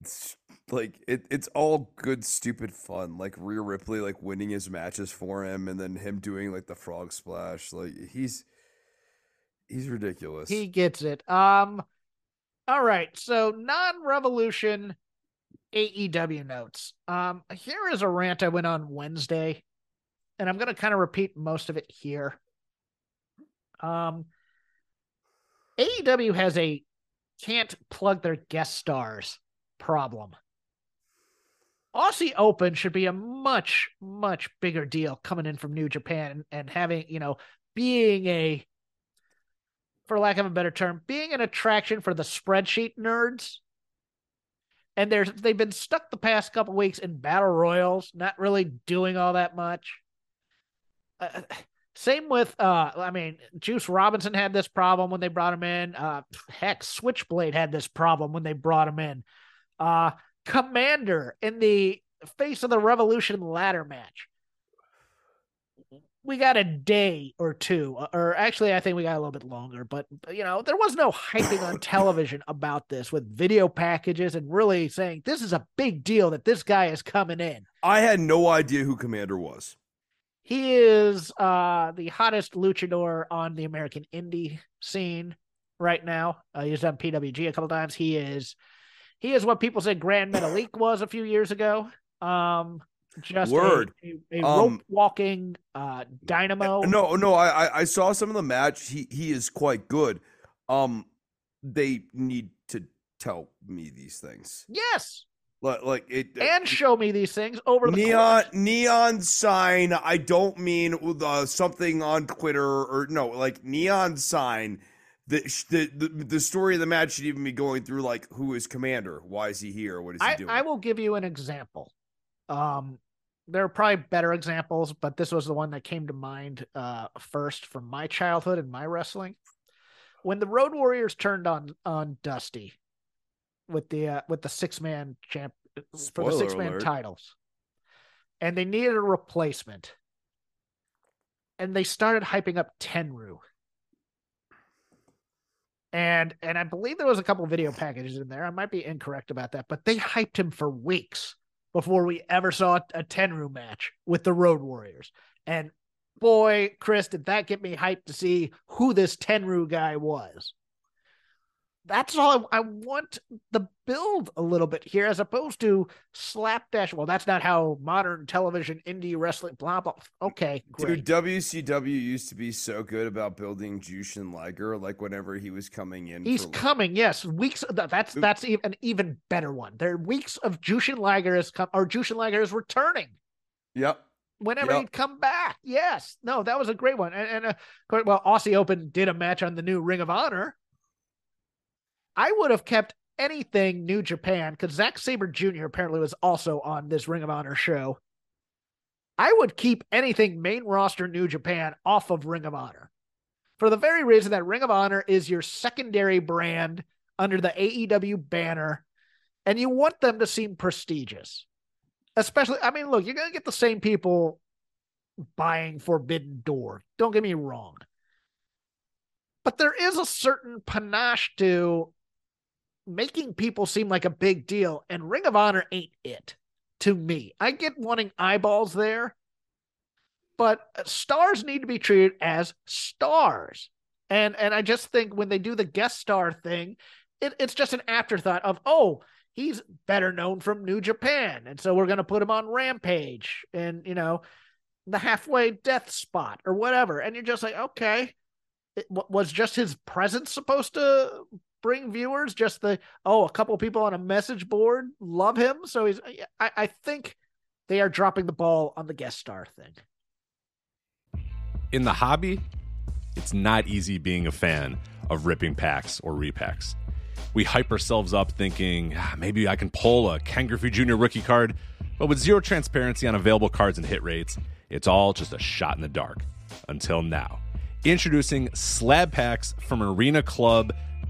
it's like it, it's all good, stupid fun. Like Rhea Ripley, like winning his matches for him, and then him doing like the frog splash. Like he's he's ridiculous. He gets it. Um, all right. So non-revolution AEW notes. Um, here is a rant I went on Wednesday, and I'm gonna kind of repeat most of it here. Um, AEW has a can't plug their guest stars problem. Aussie Open should be a much, much bigger deal coming in from New Japan and having, you know, being a for lack of a better term, being an attraction for the spreadsheet nerds. And there's they've been stuck the past couple weeks in battle royals, not really doing all that much. Uh, same with uh I mean, Juice Robinson had this problem when they brought him in. Uh heck, Switchblade had this problem when they brought him in. Uh Komander in the face of the Revolution ladder match we got a day or two, uh, or actually, I think we got a little bit longer. But you know, there was no hyping on television about this with video packages and really saying this is a big deal that this guy is coming in. I had no idea who Komander was. He is uh, the hottest luchador on the American indie scene right now. Uh, he's done PWG a couple times. He is he is what people said Gran Metalik was a few years ago. Um, just a- Word. a, a, Um, rope walking uh, dynamo. No, no, I, I I saw some of the match. He he is quite good. Um, they need to tell me these things. Yes, Like like it and show me these things over the neon course. neon sign. I don't mean uh, something on Twitter or no, like neon sign. The, the the the story of the match should even be going through like who is Komander? Why is he here? What is he I, doing? I will give you an example. Um, there are probably better examples, but this was the one that came to mind uh, first from my childhood and my wrestling. When the Road Warriors turned on on Dusty with the uh, with the six man champ for the six man titles, and they needed a replacement, and they started hyping up Tenryu. And and I believe there was a couple video packages in there. I might be incorrect about that, but they hyped him for weeks before we ever saw a, Tenryu match with the Road Warriors. And boy, Chris, did that get me hyped to see who this Tenryu guy was that's all I, I, want the build a little bit here as opposed to slapdash. Well, that's not how modern television indie wrestling blah blah. Okay, great. Dude, WCW used to be so good about building Jushin Liger. Like whenever he was coming in, he's for, coming. Yes, weeks. That's that's even an even better one. There are weeks of Jushin Liger is come or Jushin Liger is returning. Yep. Whenever yep. he'd come back, yes, no, that was a great one. And, and uh, well, Aussie Open did a match on the new Ring of Honor I would have kept anything New Japan because Zack Sabre Jr. apparently was also on this Ring of Honor show. I would keep anything main roster New Japan off of Ring of Honor for the very reason that Ring of Honor is your secondary brand under the AEW banner, and you want them to seem prestigious. Especially, I mean, look, you're going to get the same people buying Forbidden Door. Don't get me wrong. But there is a certain panache to making people seem like a big deal, and Ring of Honor ain't it to me. I get wanting eyeballs there, but uh, stars need to be treated as stars. And and I just think when they do the guest star thing, it, it's just an afterthought of oh he's better known from New Japan, and so we're gonna put him on Rampage and you know the halfway death spot or whatever, and you're just like okay. It, was just his presence supposed to bring viewers. Just the oh, a couple people on a message board love him, so he's. I, I think they are dropping the ball on the guest star thing. In the hobby, it's not easy being a fan of ripping packs or repacks. We hype ourselves up thinking ah, maybe I can pull a Ken Griffey Jr. rookie card, but with zero transparency on available cards and hit rates, it's all just a shot in the dark. Until now. Introducing slab packs from Arena Club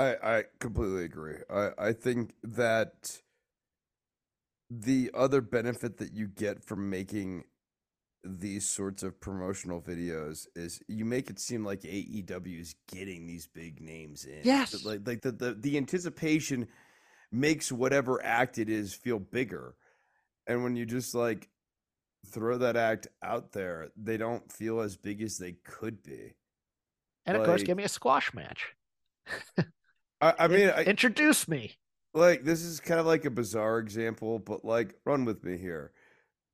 I, I completely agree. I, I think that the other benefit that you get from making these sorts of promotional videos is you make it seem like AEW is getting these big names in. Yes. Like like the, the, the anticipation makes whatever act it is feel bigger. And when you just like throw that act out there, they don't feel as big as they could be. And of course, give me a squash match. I, I mean, I, introduce me. like this is kind of like a bizarre example, but like run with me here.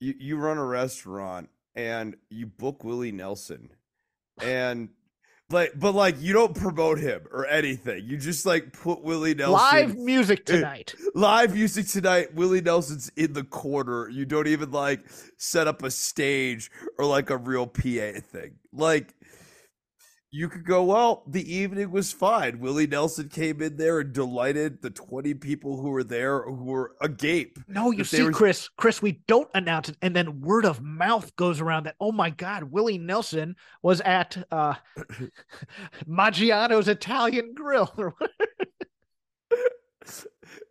You you run a restaurant and you book Willie Nelson, and like, but like you don't promote him or anything. You just like put Willie Nelson Live music tonight. live music tonight. Willie Nelson's in the corner. You don't even like set up a stage or like a real PA thing. Like you could go, well, the evening was fine. Willie Nelson came in there and delighted the 20 people who were there who were agape. No, you see, were- Chris, Chris, we don't announce it, and then word of mouth goes around that oh my God, Willie Nelson was at uh Maggiano's Italian Grill or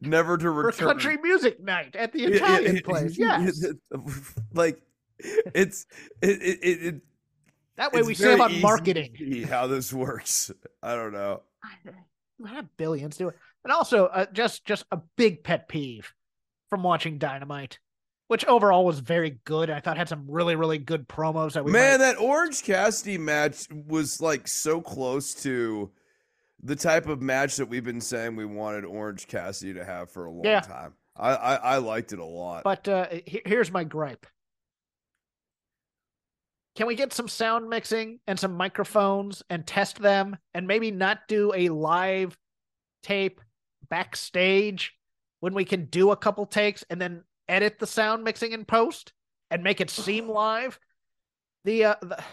Never to return. for country music night at the Yeah, yeah, Italian place. yeah, Yes, like it's it it, it, it that way it's we very save on marketing. how this works. I don't know. We have billions do it, and also uh, just just a big pet peeve from watching Dynamite, which overall was very good. I thought had some really really good promos that we Man, might- that Orange Cassidy match was like so close to the type of match that we've been saying we wanted Orange Cassidy to have for a long Yeah. time. I, I I liked it a lot. But uh, here's my gripe. Can we get some sound mixing and some microphones and test them and maybe not do a live tape backstage when we can do a couple takes and then edit the sound mixing in post and make it seem live? The uh the,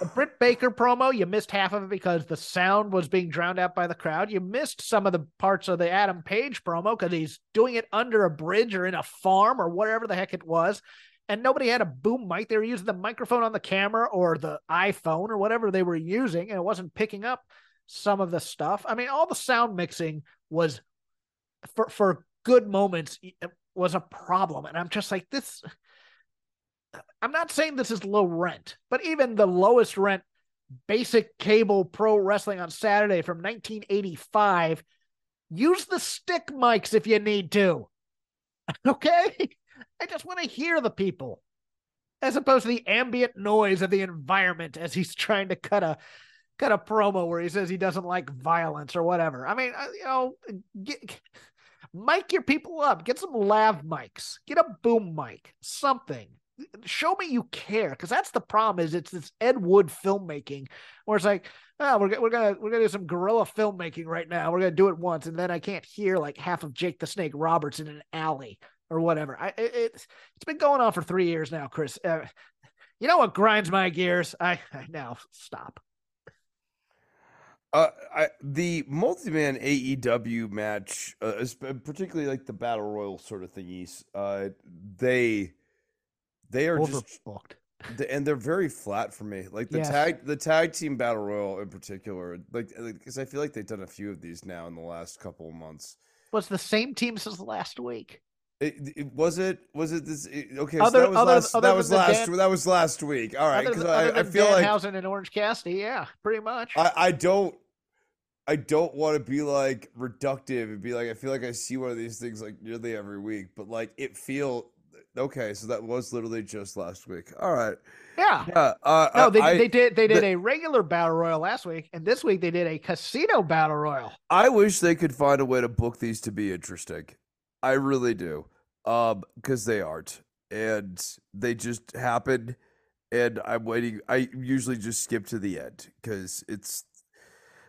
the Britt Baker promo, you missed half of it because the sound was being drowned out by the crowd. You missed some of the parts of the Adam Page promo because he's doing it under a bridge or in a farm or whatever the heck it was. And nobody had a boom mic. They were using the microphone on the camera or the iPhone or whatever they were using, and it wasn't picking up some of the stuff. I mean, all the sound mixing was for for good moments was a problem. And I'm just like, this I'm not saying this is low rent, but even the lowest rent basic cable pro wrestling on Saturday from 1985, use the stick mics if you need to. Okay? I just want to hear the people as opposed to the ambient noise of the environment as he's trying to cut a cut a promo where he says he doesn't like violence or whatever. I mean, uh, you know, get mic your people up. Get some lav mics. Get a boom mic. Something. Show me you care, because that's the problem. Is it's this Ed Wood filmmaking where it's like, oh, we're we're gonna we're gonna do some guerrilla filmmaking right now. We're gonna do it once, and then I can't hear like half of Jake the Snake Roberts in an alley or whatever. I it, it's it's been going on for three years now, Chris. Uh, you know what grinds my gears? I, I now stop. Uh, I the multi-man AEW match, uh, particularly like the battle royal sort of thingies, uh, they they are just Overbooked. and they're very flat for me. Like the Yes. tag the tag team battle royal in particular, like because I feel like they've done a few of these now in the last couple of months. Was the same team since last week. It, it was it was it this it- okay? Other- so that was other- last other that was last Dan- that was last week. All right, because I, I feel like Danhausen and Orange Cassidy, yeah, pretty much. I, I don't I don't want to be like reductive and be like I feel like I see one of these things like nearly every week, but like it feel okay. So that was literally just last week. All right, yeah. yeah. Uh, No, they, I, they did they did the- a regular battle royal last week, and this week they did a casino battle royal. I wish they could find a way to book these to be interesting. I really do. Um, because they aren't, and they just happen. And I'm waiting. I usually just skip to the end because it's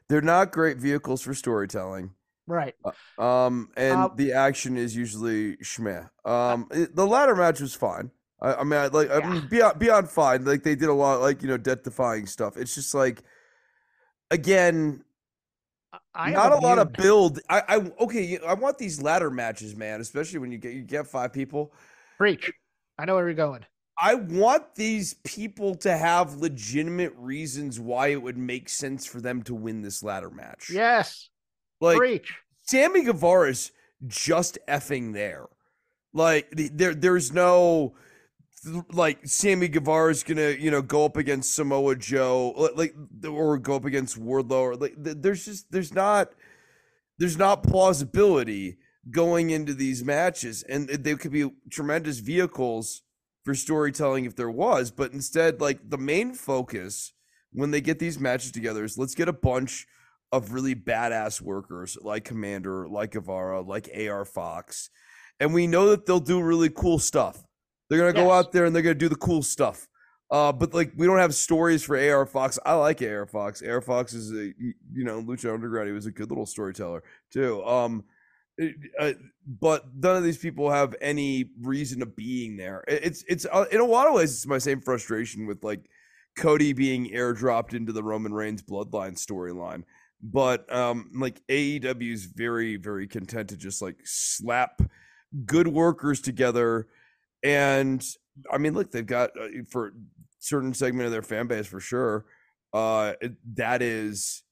they're not great vehicles for storytelling. Right. Um, and Uh, the action is usually schmeh. Um, it- the latter match was fine. I, I mean, I, like, I Yeah. mean, beyond beyond fine. Like they did a lot, like you know, death defying stuff. It's just like, again, I not a lot of build. I, I okay. I want these ladder matches, man. Especially when you get you get five people. Preach. I know where you're going. I want these people to have legitimate reasons why it would make sense for them to win this ladder match. Yes. like Preach. Sammy Guevara's just effing there. Like there, there's no like Sammy Guevara is gonna you know go up against Samoa Joe like or go up against Wardlow or like there's just there's not there's not plausibility going into these matches and they could be tremendous vehicles for storytelling if there was but instead like the main focus when they get these matches together is let's get a bunch of really badass workers like Komander, like Guevara, like AR Fox. And we know that they'll do really cool stuff. They're gonna go out there and they're gonna do the cool stuff. Uh, but like we don't have stories for AR Fox. I like AR Fox. AR Fox is a you know Lucha Underground. He was a good little storyteller too. Um, it- uh, but none of these people have any reason of being there. It- It's it's uh, in a lot of ways it's my same frustration with like Cody being airdropped into the Roman Reigns bloodline storyline but um like AEW is very very content to just like slap good workers together and I mean look they've got uh, for certain segment of their fan base for sure uh it, that is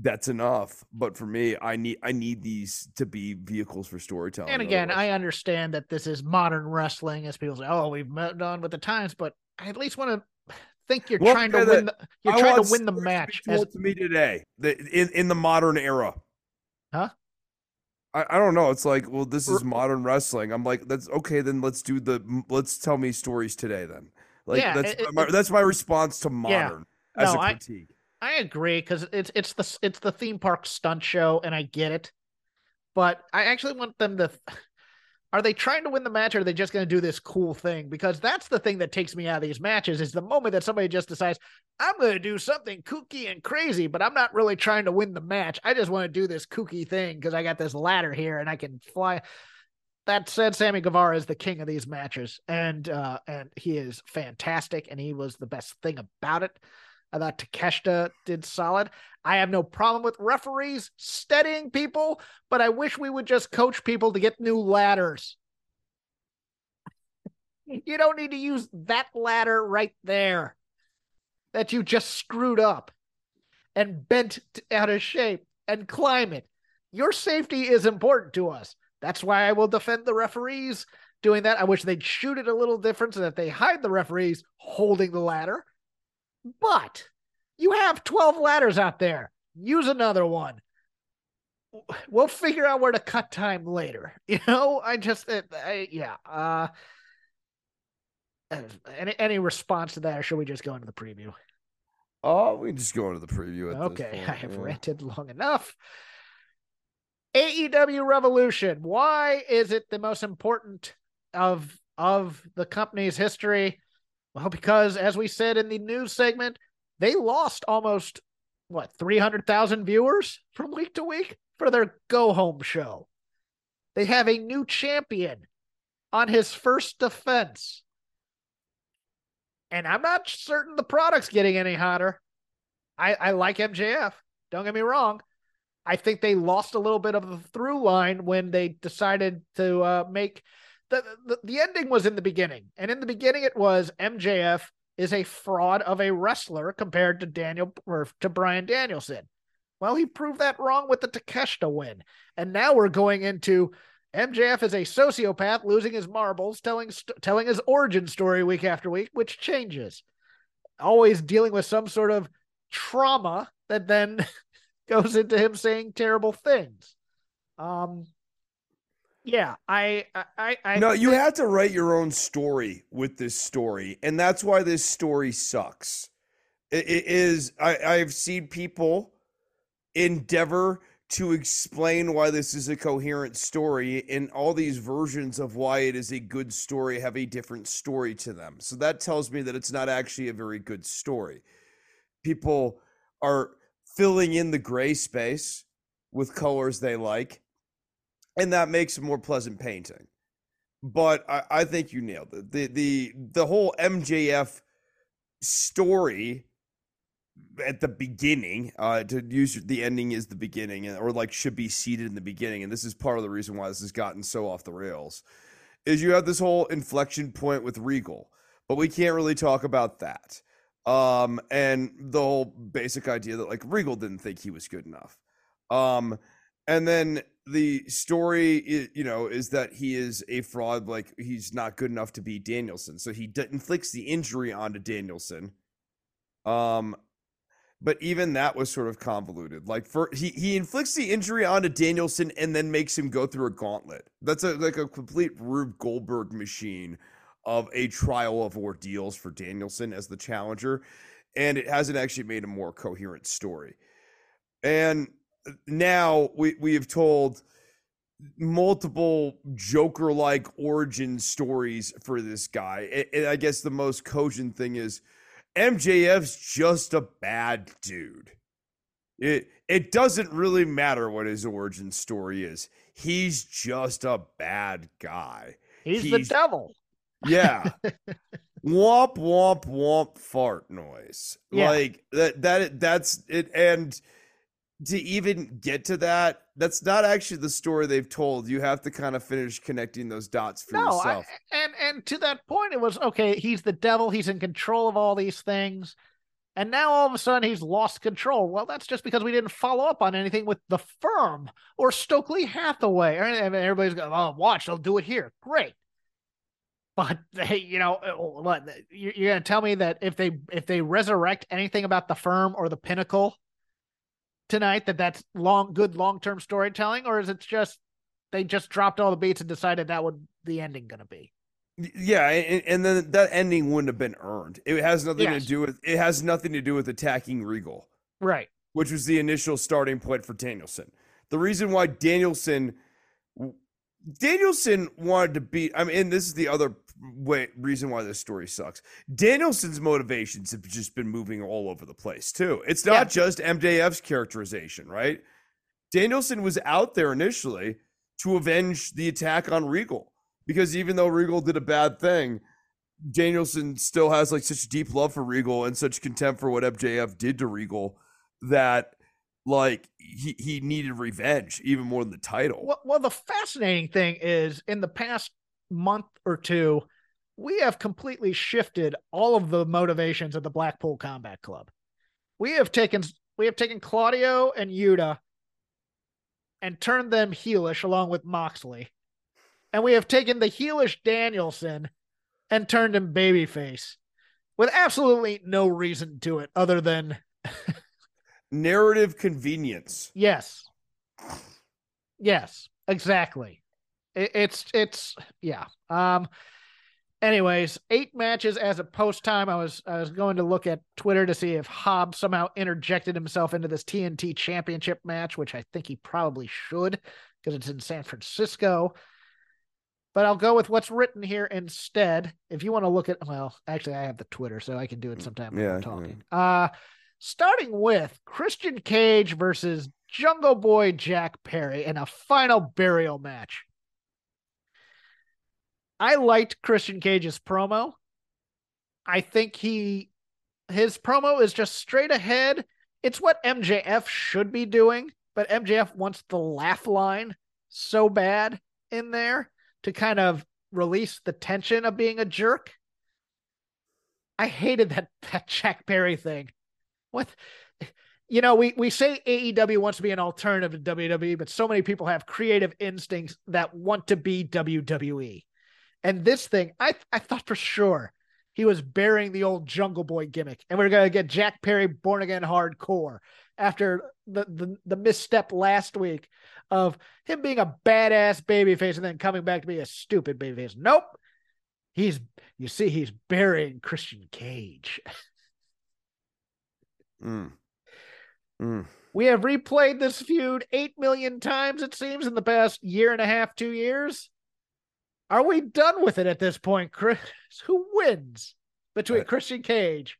that's enough but for me I need I need these to be vehicles for storytelling And again, otherwise- I understand that this is modern wrestling, as people say, "Oh, we've moved on with the times," but I at least want to think you're Well, trying to win. the- you're I trying to win the stories to match. As, to me today the, in in the modern era Huh? I, I don't know. It's like, well, this is modern wrestling. I'm like, that's okay. Then let's do the let's tell me stories today. Then, like, Yeah, that's it- it- my, that's my response to modern as No, a I- critique. I agree because it's it's the it's the theme park stunt show, and I get it, but I actually want them to. Are they trying to win the match, or are they just going to do this cool thing? Because that's the thing that takes me out of these matches is the moment that somebody just decides I'm going to do something kooky and crazy, but I'm not really trying to win the match. I just want to do this kooky thing because I got this ladder here and I can fly. That said, Sammy Guevara is the king of these matches, and uh, and he is fantastic, and he was the best thing about it. I thought Takeshita did solid. I have no problem with referees steadying people, but I wish we would just coach people to get new ladders. You don't need to use that ladder right there that you just screwed up and bent out of shape and climb it. Your safety is important to us. That's why I will defend the referees doing that. I wish they'd shoot it a little different so that they hide the referees holding the ladder. But you have 12 ladders out there. Use another one. We'll figure out where to cut time later. You know, I just, it, I, yeah. Uh, any any response to that, or should we just go into the preview? Oh, we can just go into the preview. At this Okay, point, I have yeah. ranted long enough. AEW Revolution. Why is it the most important of of the company's history? Well, because as we said in the news segment, they lost almost what three hundred thousand viewers from week to week for their go home show. They have a new champion on his first defense. And I'm not certain the product's getting any hotter. I, I like MJF. Don't get me wrong. I think they lost a little bit of the through line when they decided to uh, make the, the the ending was in the beginning, and in the beginning it was MJF is a fraud of a wrestler compared to Daniel or to Bryan Danielson. Well, he proved that wrong with the Takeshita win, and now we're going into MJF is a sociopath losing his marbles, telling st- telling his origin story week after week, which changes. Always dealing with some sort of trauma that then goes into him saying terrible things. Um, yeah, I, I, I. No, you have to write your own story with this story, and that's why this story sucks. It, it is. I, I've seen people endeavor to explain why this is a coherent story, and all these versions of why it is a good story have a different story to them. So that tells me that it's not actually a very good story. People are filling in the gray space with colors they like, and that makes a more pleasant painting. But I, I think you nailed it. The the the whole MJF story at the beginning uh to use the ending is the beginning or like should be seated in the beginning and this is part of the reason why this has gotten so off the rails is you have this whole inflection point with regal but we can't really talk about that um and the whole basic idea that like regal didn't think he was good enough um and then the story you know is that he is a fraud like he's not good enough to beat danielson so he inflicts the injury onto danielson um but even that was sort of convoluted. Like for he he inflicts the injury onto Danielson and then makes him go through a gauntlet. That's a like a complete Rube Goldberg machine of a trial of ordeals for Danielson as the challenger, and it hasn't actually made a more coherent story. And now we we have told multiple Joker like origin stories for this guy. And I guess the most cogent thing is MJF's just a bad dude. It it doesn't really matter what his origin story is. He's just a bad guy. He's, He's the devil. Yeah. womp womp womp fart noise. Yeah. Like that that that's it and to even get to that, that's not actually the story they've told. You have to kind of finish connecting those dots for no, yourself. I, and and to that point, it was okay. He's the devil. He's in control of all these things, and now all of a sudden he's lost control. Well, that's just because we didn't follow up on anything with the firm or Stokely Hathaway. And everybody's going, "Oh, watch, they'll do it here." Great. But they, you know, uh, what you're going to tell me that if they if they resurrect anything about the firm or the pinnacle, tonight that that's long good long-term storytelling or is it just they just dropped all the beats and decided that would the ending going to be yeah and, and, then that ending wouldn't have been earned. It has nothing yes. to do with it has nothing to do with attacking regal. Right. Which was the initial starting point for danielson. The reason why danielson danielson wanted to beat i mean this is the other way reason why this story sucks. Danielson's motivations have just been moving all over the place too. It's not yeah. just MJF's characterization, right? Danielson was out there initially to avenge the attack on Regal because even though Regal did a bad thing, Danielson still has like such a deep love for Regal and such contempt for what MJF did to Regal that like he, he needed revenge even more than the title. Well, well, the fascinating thing is in the past month or two, we have completely shifted all of the motivations of the Blackpool Combat Club. We have taken we have taken Claudio and Yuta and turned them heelish along with Moxley. And we have taken the heelish Danielson and turned him babyface with absolutely no reason to it other than narrative convenience. Yes. Yes, exactly it, it's it's yeah. Um. Anyways, eight matches as a post time. I was I was going to look at Twitter to see if Hobbs somehow interjected himself into this TNT Championship match, which I think he probably should because it's in San Francisco. But I'll go with what's written here instead. If you want to look at, well, actually, I have the Twitter, so I can do it sometime yeah, we're talking. Yeah. Uh, starting with Christian Cage versus Jungle Boy Jack Perry in a final burial match. I liked Christian Cage's promo. I think he his promo is just straight ahead. it's what MJF should be doing, but MJF wants the laugh line so bad in there to kind of release the tension of being a jerk. I hated that that Jack Perry thing. What you know, we we say AEW wants to be an alternative to WWE, but so many people have creative instincts that want to be WWE. And this thing, I I thought for sure he was burying the old Jungle Boy gimmick, and we're gonna get Jack Perry born again hardcore after the the, the misstep last week of him being a badass babyface and then coming back to be a stupid babyface. Nope. He's you see, he's burying Christian Cage. Mm. Mm. We have replayed this feud 8 million times, it seems, in the past year and a half, two years. Are we done with it at this point, Chris? Who wins between I- Christian Cage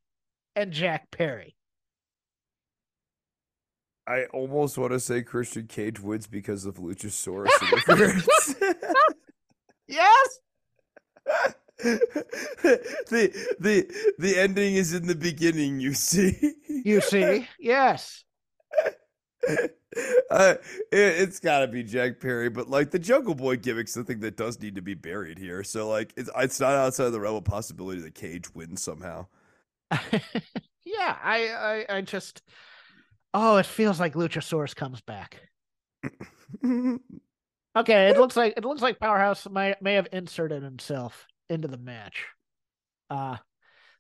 and Jack Perry? I almost want to say Christian Cage wins because of Luchasaurus interference. Yes. the the the ending is in the beginning. You see. You see? Yes. Uh, it, it's got to be Jack Perry, but like the Jungle Boy gimmick's the thing that does need to be buried here. So like, it's it's not outside of the realm of possibility that Cage wins somehow. yeah, I, I I just oh, it feels like Luchasaurus comes back. Okay, it looks like it looks like Powerhouse may may have inserted himself into the match. Uh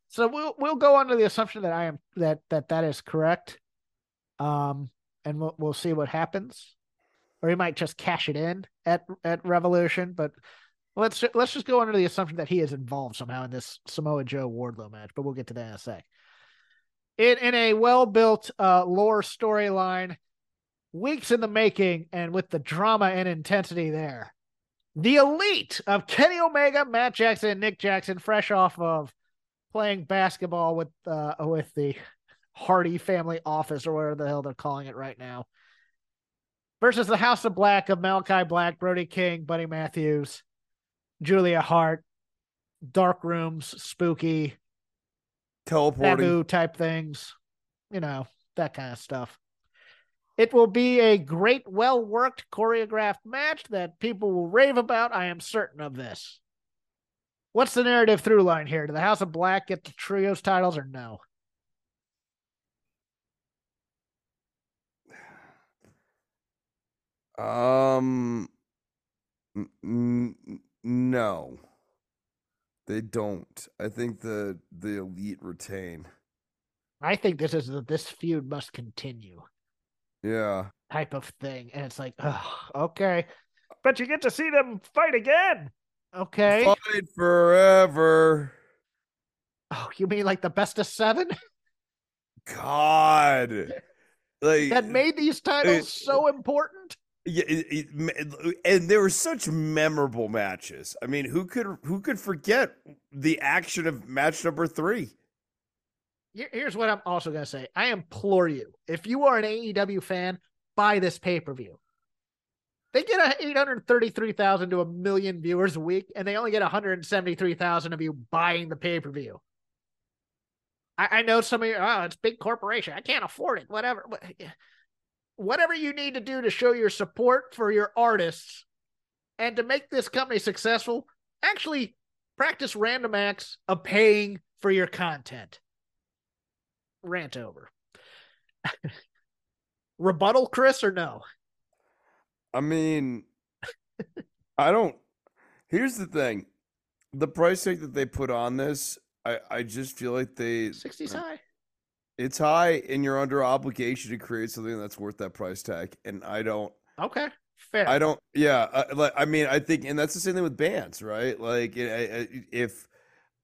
so we'll we'll go under the assumption that I am that that that is correct. Um and we'll we'll see what happens. Or he might just cash it in at at Revolution, but let's let's just go under the assumption that he is involved somehow in this Samoa Joe Wardlow match, but we'll get to that in a sec. In in a well-built uh lore storyline, weeks in the making and with the drama and intensity there. The elite of Kenny Omega, Matt Jackson, and Nick Jackson, fresh off of playing basketball with uh, with the Hardy family office or whatever the hell they're calling it right now, versus the House of Black of Malachi Black, Brody King, Buddy Matthews, Julia Hart, dark rooms, spooky, Teleporting. taboo type things, you know, that kind of stuff. It will be a great, well worked, choreographed match that people will rave about. I am certain of this. What's the narrative through line here? Do the House of Black get the trios titles or no? Um, n- no, they don't. I think the the elite retain. I think this is the this feud must continue Yeah, type of thing. And it's like, oh, okay. But you get to see them fight again. Okay. fight forever. Oh, you mean like the best of seven God, like that made these titles so important? Yeah, it, it, and there were such memorable matches. I mean, who could who could forget the action of match number three? Here- Here's what I'm also to say. I implore you, if you are an AEW fan, buy this pay per view. They get a 833,000 to a million viewers a week, and they only get 173,000 of you buying the pay per view. I, I know some of you, oh, it's big corporation. I can't afford it. Whatever. Wha- Whatever you need to do to show your support for your artists and to make this company successful, actually practice random acts of paying for your content rant over. Rebuttal, Chris, or no? I mean, I don't. Here's the thing: the price tag that they put on this, I I just feel like they 60s high. It's high, and you're under obligation to create something that's worth that price tag, and I don't. Okay, fair. I don't. Yeah, uh, like I mean, I think, and that's the same thing with bands, right? Like, i- i- if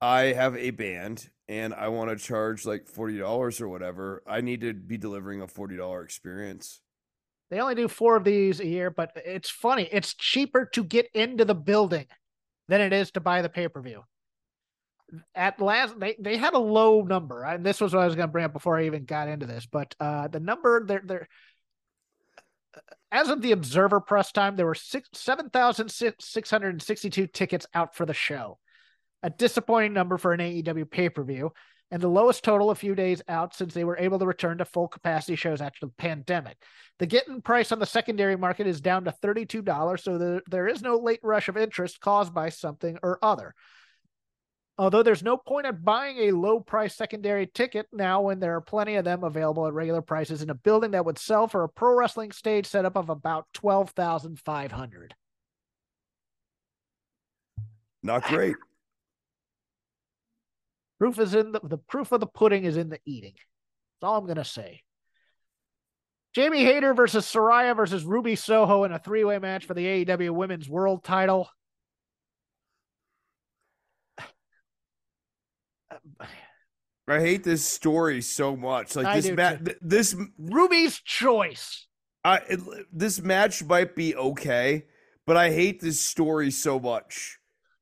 I have a band and I want to charge like forty dollars or whatever, I need to be delivering a forty dollar experience. They only do four of these a year, but it's funny. It's cheaper to get into the building than it is to buy the pay per view. At last, they, they had a low number, and this was what I was going to bring up before I even got into this. But uh, the number they're they're as of the Observer press time, there were six seven thousand six hundred and sixty two tickets out for the show. A disappointing number for an AEW pay per view. and the lowest total a few days out since they were able to return to full capacity shows after the pandemic. The getting price on the secondary market is down to $32, so there, there is no late rush of interest caused by something or other. Although there's no point in buying a low price secondary ticket now when there are plenty of them available at regular prices in a building that would sell for a pro wrestling stage setup of about 12,500. Not ah. great. Proof is in the, the proof of the pudding is in the eating. That's all I'm gonna say. Jamie Hayter versus Saraya versus Ruby Soho in a three way match for the AEW Women's World Title. I hate this story so much. Like I this match, this Ruby's choice. I it, this match might be okay, but I hate this story so much.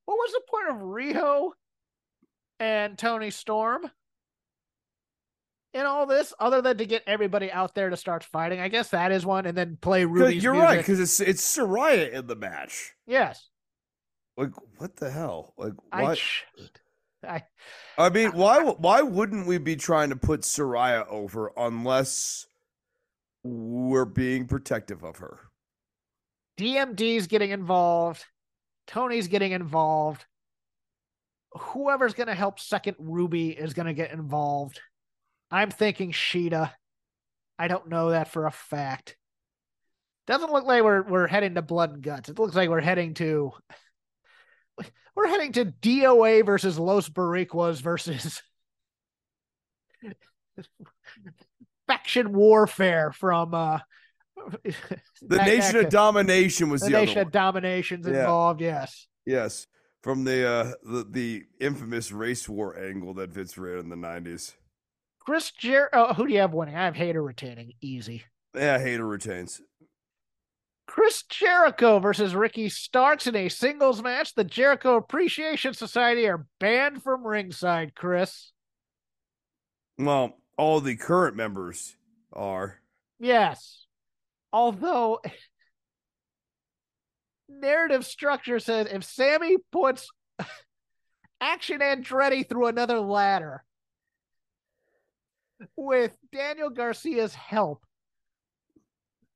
What was the point of Riho and Toni Storm in all this, other than to get everybody out there to start fighting? I guess that is one, and then play Ruby's You're music. right because it's it's Saraya in the match. Yes, Like what the hell? Like what? I I mean, why why wouldn't we be trying to put Saraya over unless we're being protective of her? DMD's getting involved. Toni's getting involved. Whoever's going to help second Ruby is going to get involved. I'm thinking Sheeta. I don't know that for a fact. Doesn't look like we're we're heading to blood and guts. It looks like we're heading to we're heading to DOA versus Los Boricuas versus faction warfare from uh The back- Nation back of Domination was the the, Nation of. Domination's Yeah. involved. Yes. Yes, from the uh the, the infamous race war angle that Vince ran in the nineties. Chris Jer. Oh, who do you have winning? I have Hayter retaining. Easy. Yeah, Hayter retains. Chris Jericho versus Ricky Starks in a singles match. The Jericho Appreciation Society are banned from ringside, Chris. Well, all the current members are. Yes. Although narrative structure says if Sammy puts Action Andretti through another ladder with Daniel Garcia's help,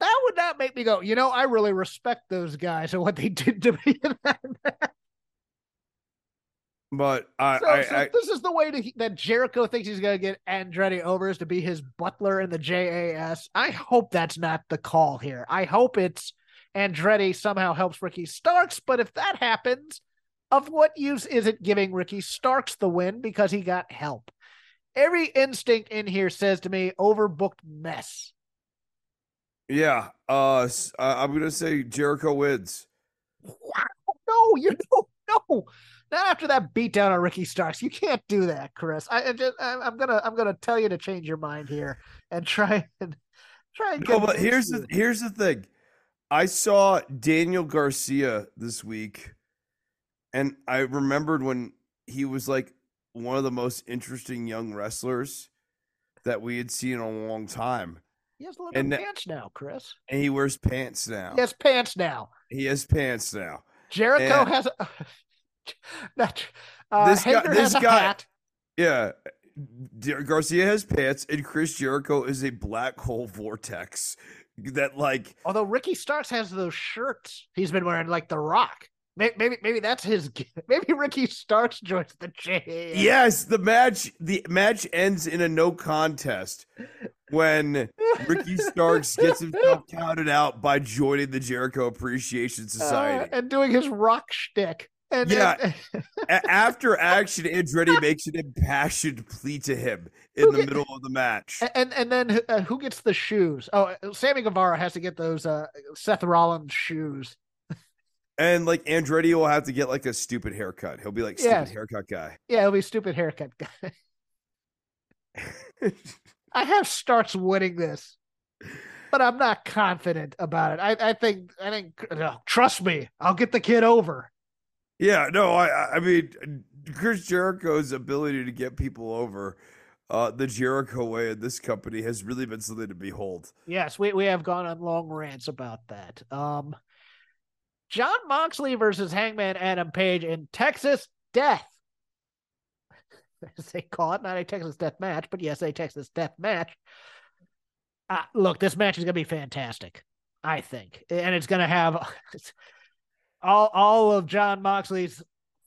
that would not make me go, you know, I really respect those guys and what they did to me in that. But I, So, I, so I this is the way to, that Jericho thinks he's going to get Andretti over is to be his butler in the JAS. I hope that's not the call here. I hope it's Andretti somehow helps Ricky Starks. But if that happens, of what use is it giving Ricky Starks the win because he got help? Every instinct in here says to me, overbooked mess. Yeah. Uh, I- I'm gonna say Jericho wins. Wow. No, you don't. No, not after that beatdown on Ricky Starks. You can't do that, Chris. I, I just, I, I'm gonna, I'm gonna tell you to change your mind here and try and try and. No, but here's you. the here's the thing. I saw Daniel Garcia this week, and I remembered when he was like one of the most interesting young wrestlers that we had seen in a long time. He has leather and pants now, Chris. And he wears pants now. He has pants now. He has pants now. Jericho And- has a. Not, uh, This guy- this guy- hat. Yeah. Garcia has pants, and Chris Jericho is a black hole vortex that, like, Although Ricky Starks has those shirts he's been wearing, like The Rock. Maybe, maybe, maybe that's his. Maybe Ricky Starks joins the JAS. Yes, the match the match ends in a no contest when Ricky Starks gets himself counted out by joining the Jericho Appreciation Uh, Society. and doing his rock shtick. And, Yeah. and- after action, Andretti makes an impassioned plea to him in the get- middle of the match. and and then uh, who gets the shoes? Oh, uh, Sammy Guevara has to get those uh, Seth Rollins shoes. And like Andretti will have to get like a stupid haircut. He'll be like stupid Yes. haircut guy. Yeah, he'll be stupid haircut guy. I have Starks winning this, but I'm not confident about it. I, I think I think no, trust me, I'll get the kid over. Yeah, no, I I- I mean Chris Jericho's ability to get people over uh the Jericho way in this company has really been something to behold. Yes, we, we have gone on long rants about that. Um, Jon Moxley versus Hangman Adam Page in Texas Death. as they call it, not a Texas death match, but yes, a Texas death match. Uh, look, this match is going to be fantastic, I think, and it's going to have all all of Jon Moxley's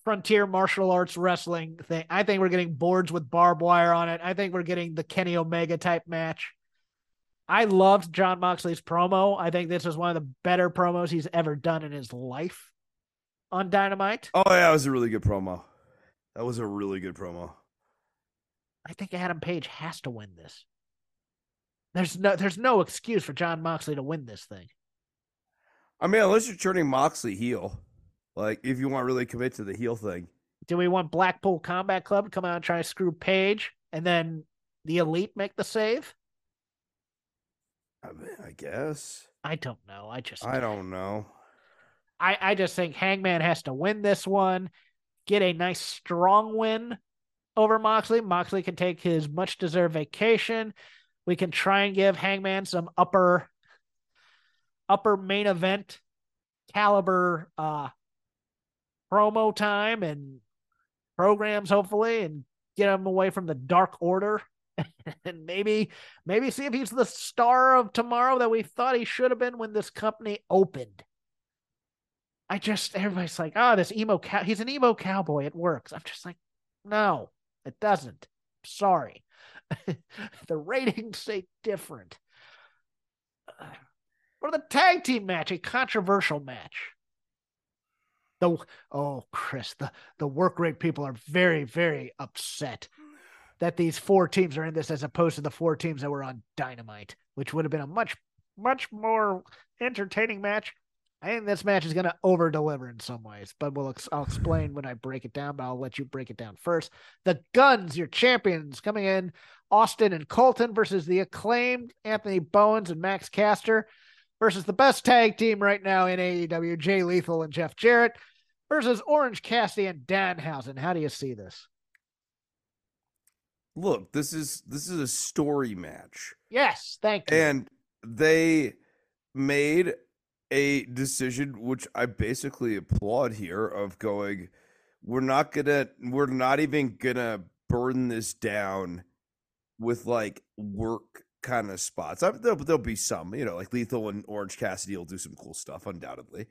frontier martial arts wrestling thing. I think we're getting boards with barbed wire on it. I think we're getting the Kenny Omega type match. I loved Jon Moxley's promo. I think this was one of the better promos he's ever done in his life on Dynamite. Oh yeah, it was a really good promo. That was a really good promo. I think Adam Page has to win this. There's no there's no excuse for John Moxley to win this thing. I mean, unless you're turning Moxley heel, like if you want to really commit to the heel thing. Do we want Blackpool Combat Club to come out and try to screw Page and then the Elite make the save? I mean, I guess. I don't know. I just I don't know. I, I just think Hangman has to win this one, get a nice strong win over Moxley. Moxley can take his much deserved vacation. We can try and give Hangman some upper upper main event caliber uh promo time and programs hopefully and get him away from the dark order and maybe maybe see if he's the star of tomorrow that we thought he should have been when this company opened. I just everybody's like, oh, this emo cow. He's an emo cowboy. It works. I'm just like, no, it doesn't. Sorry, the ratings say different. For the tag team match, a controversial match. The oh, Chris, the the work rate people are very very upset that these four teams are in this as opposed to the four teams that were on Dynamite, which would have been a much much more entertaining match. I think this match is going to over deliver in some ways, but we'll I'll explain when I break it down. But I'll let you break it down first. The Guns, your champions, coming in Austin and Colton versus the acclaimed Anthony Bowens and Max Caster versus the best tag team right now in AEW, Jay Lethal and Jeff Jarrett versus Orange Cassidy and Danhausen. How do you see this? Look, this is this is a story match. Yes, thank you. And they made a decision which I basically applaud here of going we're not to we're not even going to burn this down with like work kind of spots. I, there'll, there'll be some, you know, like Lethal and Orange Cassidy will do some cool stuff, undoubtedly.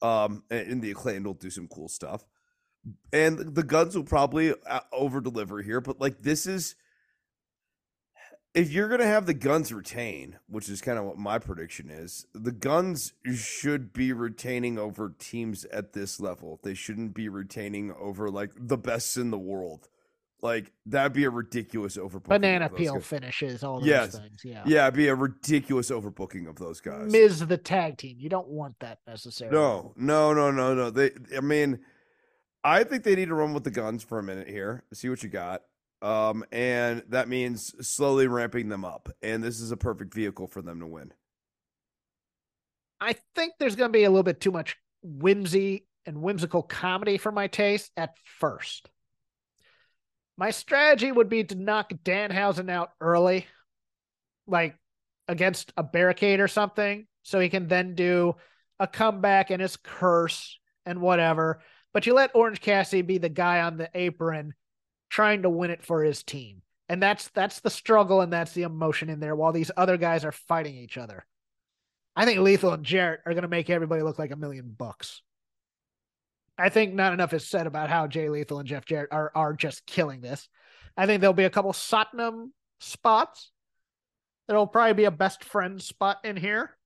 Um, and, and the acclaimed will do some cool stuff, and the guns will probably uh, over deliver here. But like, this is if you're gonna have the guns retain, which is kind of what my prediction is, the guns should be retaining over teams at this level. They shouldn't be retaining over like the best in the world. Like that'd be a ridiculous overbooking. Banana peel guys. finishes, all those yes. things. Yeah. Yeah, it'd be a ridiculous overbooking of those guys. Miz the tag team. You don't want that necessarily. No, no, no, no, no. They I mean, I think they need to run with the guns for a minute here. See what you got. Um, and that means slowly ramping them up. And this is a perfect vehicle for them to win. I think there's gonna be a little bit too much whimsy and whimsical comedy for my taste at first. My strategy would be to knock Danhausen out early, like against a barricade or something, so he can then do a comeback and his curse and whatever. But you let Orange Cassidy be the guy on the apron trying to win it for his team. And that's that's the struggle and that's the emotion in there while these other guys are fighting each other. I think Lethal and Jarrett are going to make everybody look like a million bucks. I think not enough is said about how Jay Lethal and Jeff Jarrett are are just killing this. I think there'll be a couple Satnam spots. There'll probably be a best friend spot in here.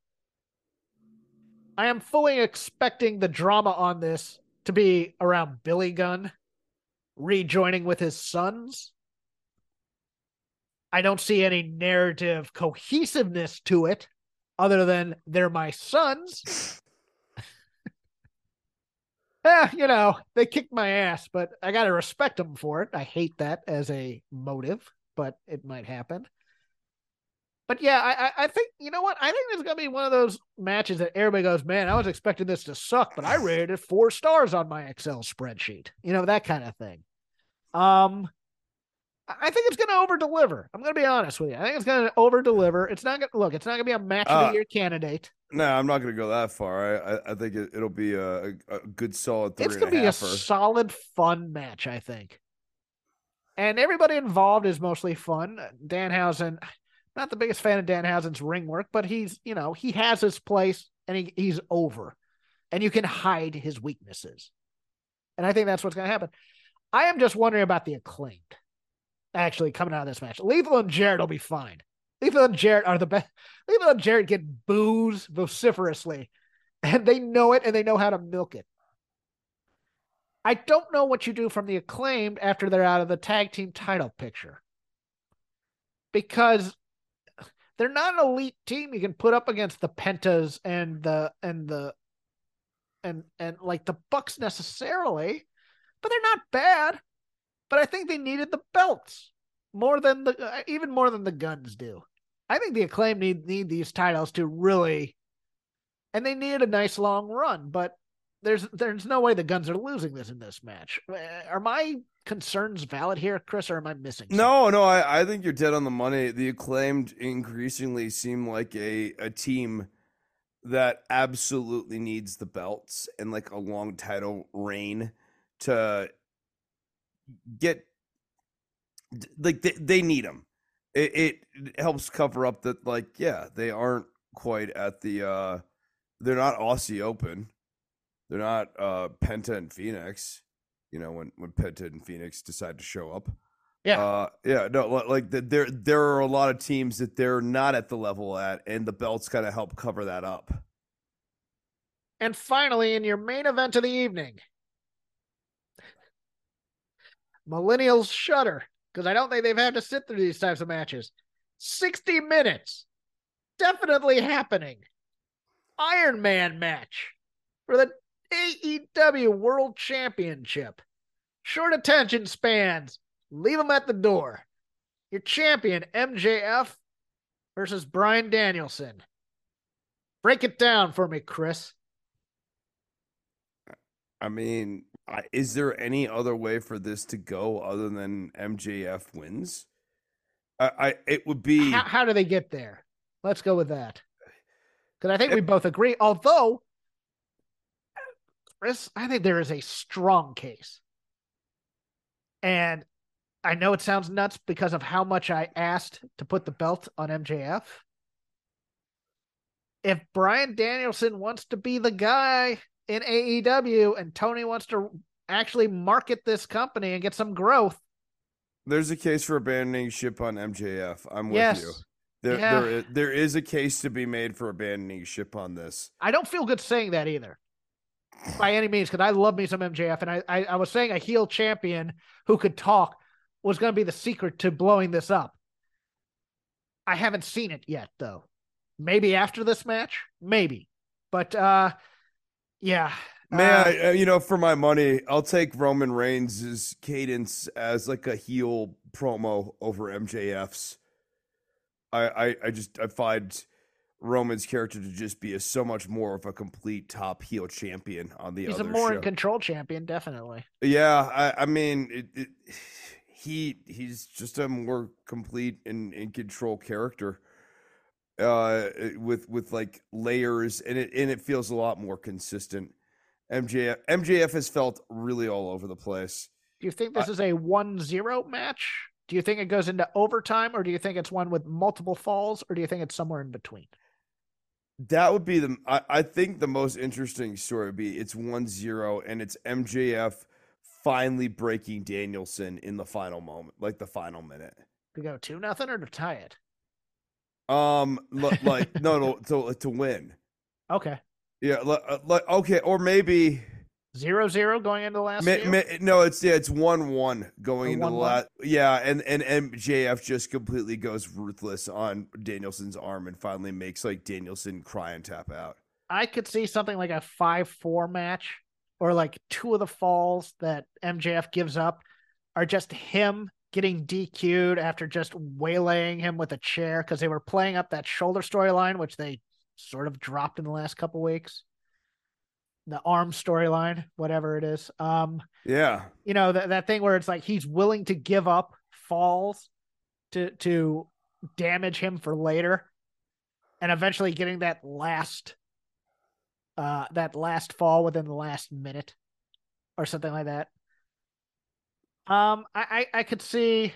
I am fully expecting the drama on this to be around Billy Gunn rejoining with his sons. I don't see any narrative cohesiveness to it other than they're my sons. eh, you know, they kicked my ass, but I got to respect them for it. I hate that as a motive, but it might happen. But yeah, I, I think you know what? I think there's gonna be one of those matches that everybody goes, "Man, I was expecting this to suck, but I rated it four stars on my Excel spreadsheet." You know that kind of thing. Um, I think it's going to over deliver. I'm going to be honest with you. I think it's going to over deliver. It's not to look. It's not going to be a match of the uh, year candidate. No, I'm not going to go that far. I I, I think it, will be a, a, good solid. it's going to be a solid, fun match. I think. and everybody involved is mostly fun. Danhausen, not the biggest fan of Danhausen's ring work, but he's you know he has his place and he, he's over, and you can hide his weaknesses, and I think that's what's going to happen. I am just wondering about the acclaimed actually coming out of this match. Lethal and Jarrett will be fine. Lethal and Jarrett are the best. Lethal and Jarrett get boos vociferously, and they know it and they know how to milk it. I don't know what you do from the acclaimed after they're out of the tag team title picture. Because they're not an elite team you can put up against the Pentas and the and the and and like the Bucks necessarily, but they're not bad. But I think they needed the belts more than the uh, even more than the guns do. I think the acclaim need need these titles to really and they needed a nice long run, but there's there's no way the guns are losing this in this match. Uh, are my concerns valid here, Chris, or am I missing? Something? No, no, I, I think you're dead on the money. The acclaimed increasingly seem like a, a team that absolutely needs the belts and like a long title reign to get like they, they need them. It, it helps cover up that like yeah they aren't quite at the uh they're not Aussie Open they're not uh, Penta and Fénix. You know when when Penta and Fénix decide to show up. Yeah, uh, yeah, no, like the, there there are a lot of teams that they're not at the level at, and the belts kind of help cover that up. And finally, in your main event of the evening, Millennials shudder because I don't think they've had to sit through these types of matches. 60 minutes. Definitely happening. Iron Man match for the AEW World Championship. Short attention spans. Leave them at the door. Your champion, MJF, versus Bryan Danielson. Break it down for me, Chris. I mean, is there any other way for this to go other than MJF wins? I, I it would be. How, how do they get there? Let's go with that. Because I think we both agree. Although Chris, I think there is a strong case. And I know it sounds nuts because of how much I asked to put the belt on MJF. If Bryan Danielson wants to be the guy in AEW and Tony wants to actually market this company and get some growth, there's a case for abandoning ship on MJF. I'm with yes. you. There, yeah. there, is, there is a case to be made for abandoning ship on this. I don't feel good saying that either by any means because I love me some MJF, and I, I, I was saying a heel champion who could talk was going to be the secret to blowing this up. I haven't seen it yet though. Maybe after this match, maybe, but uh, yeah. Man, uh, you know, for my money, I'll take Roman Reigns' cadence as like a heel promo over MJF's. I, I, I just I find Roman's character to just be a, so much more of a complete top heel champion on the He's other a more show. in control champion, definitely. Yeah, I, I mean, it, it, he he's just a more complete and in control character uh with with like layers and it and it feels a lot more consistent mjf mjf has felt really all over the place do you think this uh, is a 1-0 match do you think it goes into overtime or do you think it's one with multiple falls or do you think it's somewhere in between that would be the I, I think the most interesting story would be it's 1-0 and it's MJF finally breaking Danielson in the final moment, like the final minute. To go two nothing or to tie it? Um, like no, no, to to win. Okay. Yeah, like okay, or maybe Zero zero going into the last. No, it's yeah, it's one one going into the last. Yeah, and and MJF just completely goes ruthless on Danielson's arm and finally makes like Danielson cry and tap out. I could see something like a five four match, or like two of the falls that MJF gives up are just him getting DQ'd after just waylaying him with a chair because they were playing up that shoulder storyline, which they sort of dropped in the last couple weeks the arm storyline, whatever it is. Um, yeah, you know that that thing where it's like he's willing to give up falls to to damage him for later, and eventually getting that last uh that last fall within the last minute or something like that. Um, I, I I could see,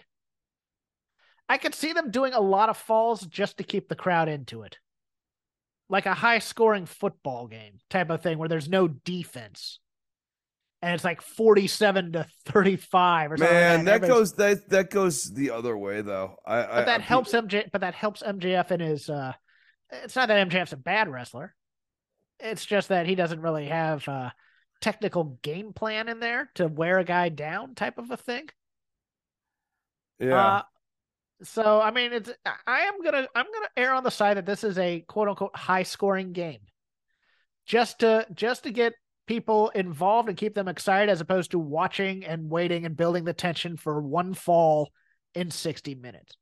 I could see them doing a lot of falls just to keep the crowd into it, like a high scoring football game type of thing where there's no defense, and it's like forty seven to thirty five or something. Man, like that Everybody's- goes that that goes the other way though. I, I that I- helps MJ. But that helps MJF in his. uh It's not that MJF's a bad wrestler. It's just that he doesn't really have a technical game plan in there to wear a guy down, type of a thing. Yeah. Uh, so I mean, it's I- am gonna I'm gonna err on the side that this is a quote unquote high scoring game, just to just to get people involved and keep them excited, as opposed to watching and waiting and building the tension for one fall in 60 minutes.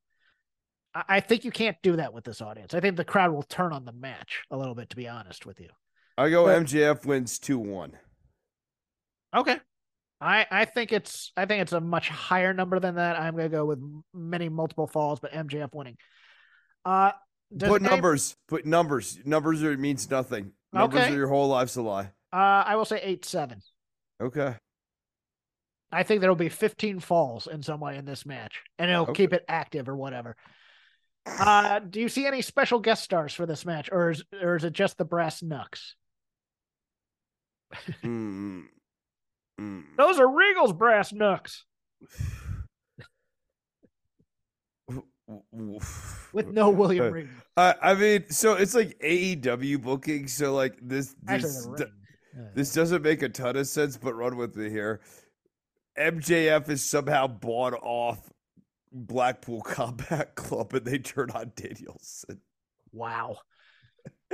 I, I think you can't do that with this audience. I think the crowd will turn on the match a little bit, to be honest with you. I go but- MJF wins two one. Okay. I, I think it's I think it's a much higher number than that. I'm gonna go with many multiple falls, but MJF winning. Uh, Put any- numbers. Put numbers. Numbers are means nothing. Numbers Okay. are your whole life's a lie. Uh, I will say eight seven. Okay. I think there will be 15 falls in some way in this match, and it'll Okay. keep it active or whatever. Uh, do you see any special guest stars for this match, or is or is it just the brass knucks? Mm, mm. Those are Regal's brass knucks with no William Regal. I, I mean, so it's like AEW booking. So like this, this, the d- ring. This doesn't make a ton of sense. But run with me here. MJF is somehow bought off Blackpool Combat Club, and they turn on Danielson. Wow.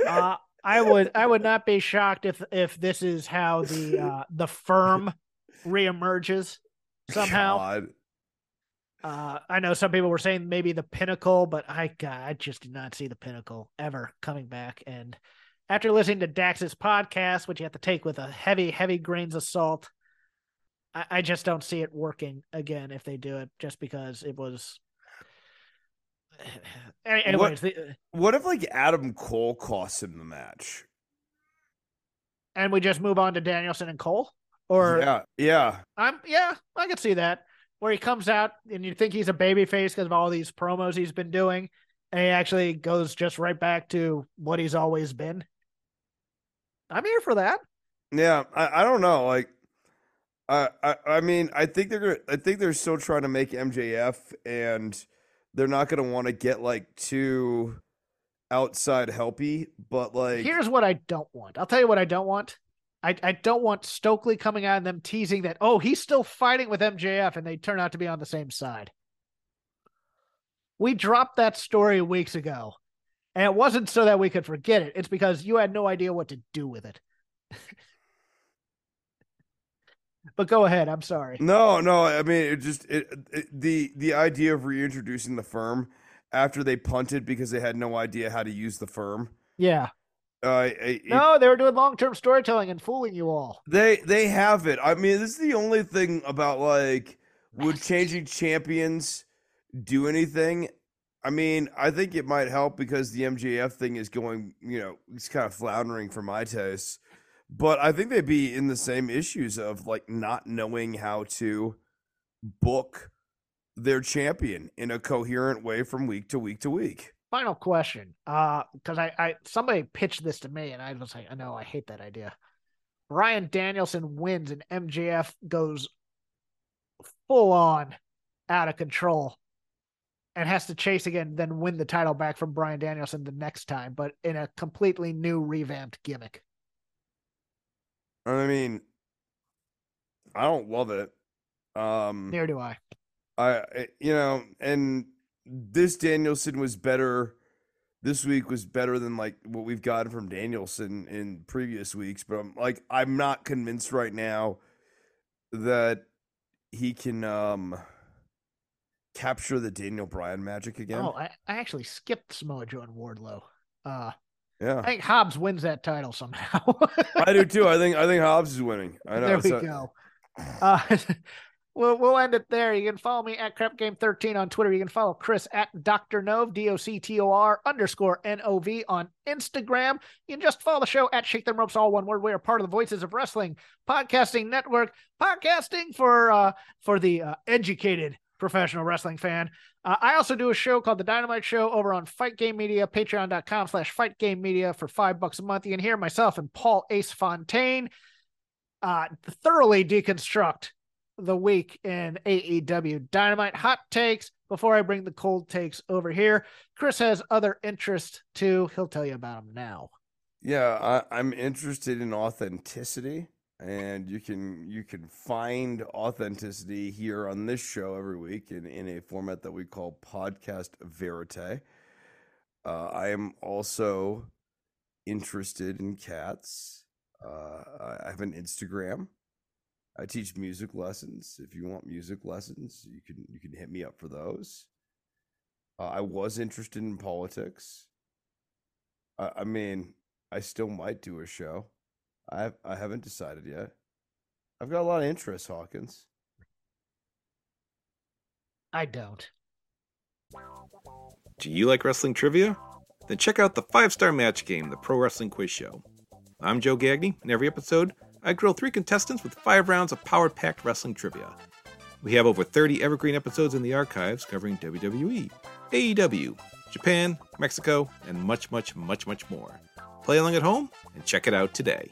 Uh, I would I would not be shocked if if this is how the uh, the firm reemerges somehow. God. Uh, I know some people were saying maybe the pinnacle, but I God, I just did not see the pinnacle ever coming back. And after listening to Dax's podcast, which you have to take with a heavy, heavy grains of salt, I, I just don't see it working again if they do it, just because it was. Any- Anyways, the, uh, What if like Adam Cole costs him the match? and we just move on to Danielson and Cole, or yeah, yeah. I'm yeah, I could see that where he comes out and you think he's a baby face because of all these promos he's been doing, and he actually goes just right back to what he's always been. I'm here for that. Yeah, I, I don't know. Like, I, I I mean, I think they're gonna. I think they're still trying to make MJF, and they're not gonna want to get like too outside helpy. But like, Here's what I don't want. I'll tell you what I don't want. I, I don't want Stokely coming out and them teasing that, oh, he's still fighting with MJF and they turn out to be on the same side. We dropped that story weeks ago. And it wasn't so that we could forget it. It's because you had no idea what to do with it. but go ahead. I'm sorry. no, no. I mean, it just it, it the the idea of reintroducing the firm after they punted because they had no idea how to use the firm. Yeah. Uh, it, No, they were doing long term storytelling and fooling you all. They they have it. I mean, this is the only thing about like would changing champions do anything? I mean, I think it might help because the MJF thing is going, you know, it's kind of floundering for my taste. But I think they'd be in the same issues of like not knowing how to book their champion in a coherent way from week to week to week. Final question. Uh, because I, I somebody pitched this to me and I was like, I know I hate that idea. Bryan Danielson wins and MJF goes full on out of control and has to chase again, then win the title back from Bryan Danielson the next time, but in a completely new revamped gimmick. I mean, I don't love it. Um, Neither do I. I, I- you know, and this Danielson was better. This week was better than like what we've gotten from Danielson in previous weeks, but I'm like, I'm not convinced right now that he can um capture the Daniel Bryan magic again. Oh, I, I actually skipped Samoa Joe and Wardlow. Uh, I think Hobbs wins that title somehow. I do too. I think I think Hobbs is winning. I know. there we so- go. Uh, we'll, we'll end it there. You can follow me at Crap Game 13 on Twitter. You can follow Chris at Dr. Nove, D O C T O R underscore N O V on Instagram. You can just follow the show at Shake Them Ropes, all one word. We are part of the Voices of Wrestling Podcasting Network, podcasting for uh, for the uh, educated professional wrestling fan. Uh, I also do a show called The Dynamite Show over on Fight Game Media, patreon.com slash Fight Game Media for five bucks a month. You can hear myself and Paul Ace Fontaine uh, thoroughly deconstruct the week in AEW Dynamite hot takes before I bring the cold takes over here. Chris has other interests too. He'll tell you about them now. Yeah, I, I'm interested in authenticity, and you can you can find authenticity here on this show every week in, in a format that we call podcast verite. Uh, I am also interested in cats. Uh, I have an Instagram. I teach music lessons. If you want music lessons, you can you can hit me up for those. Uh, I was interested in politics. I, I mean, I still might do a show. I I haven't decided yet. I've got a lot of interest, Hawkins. I don't. Do you like wrestling trivia? Then check out the five star match game, the Pro Wrestling Quiz Show. I'm Joe Gagney, and every episode, I grill three contestants with five rounds of power packed wrestling trivia. We have over 30 evergreen episodes in the archives covering WWE, AEW, Japan, Mexico, and much, much, much, much more. Play along at home and check it out today.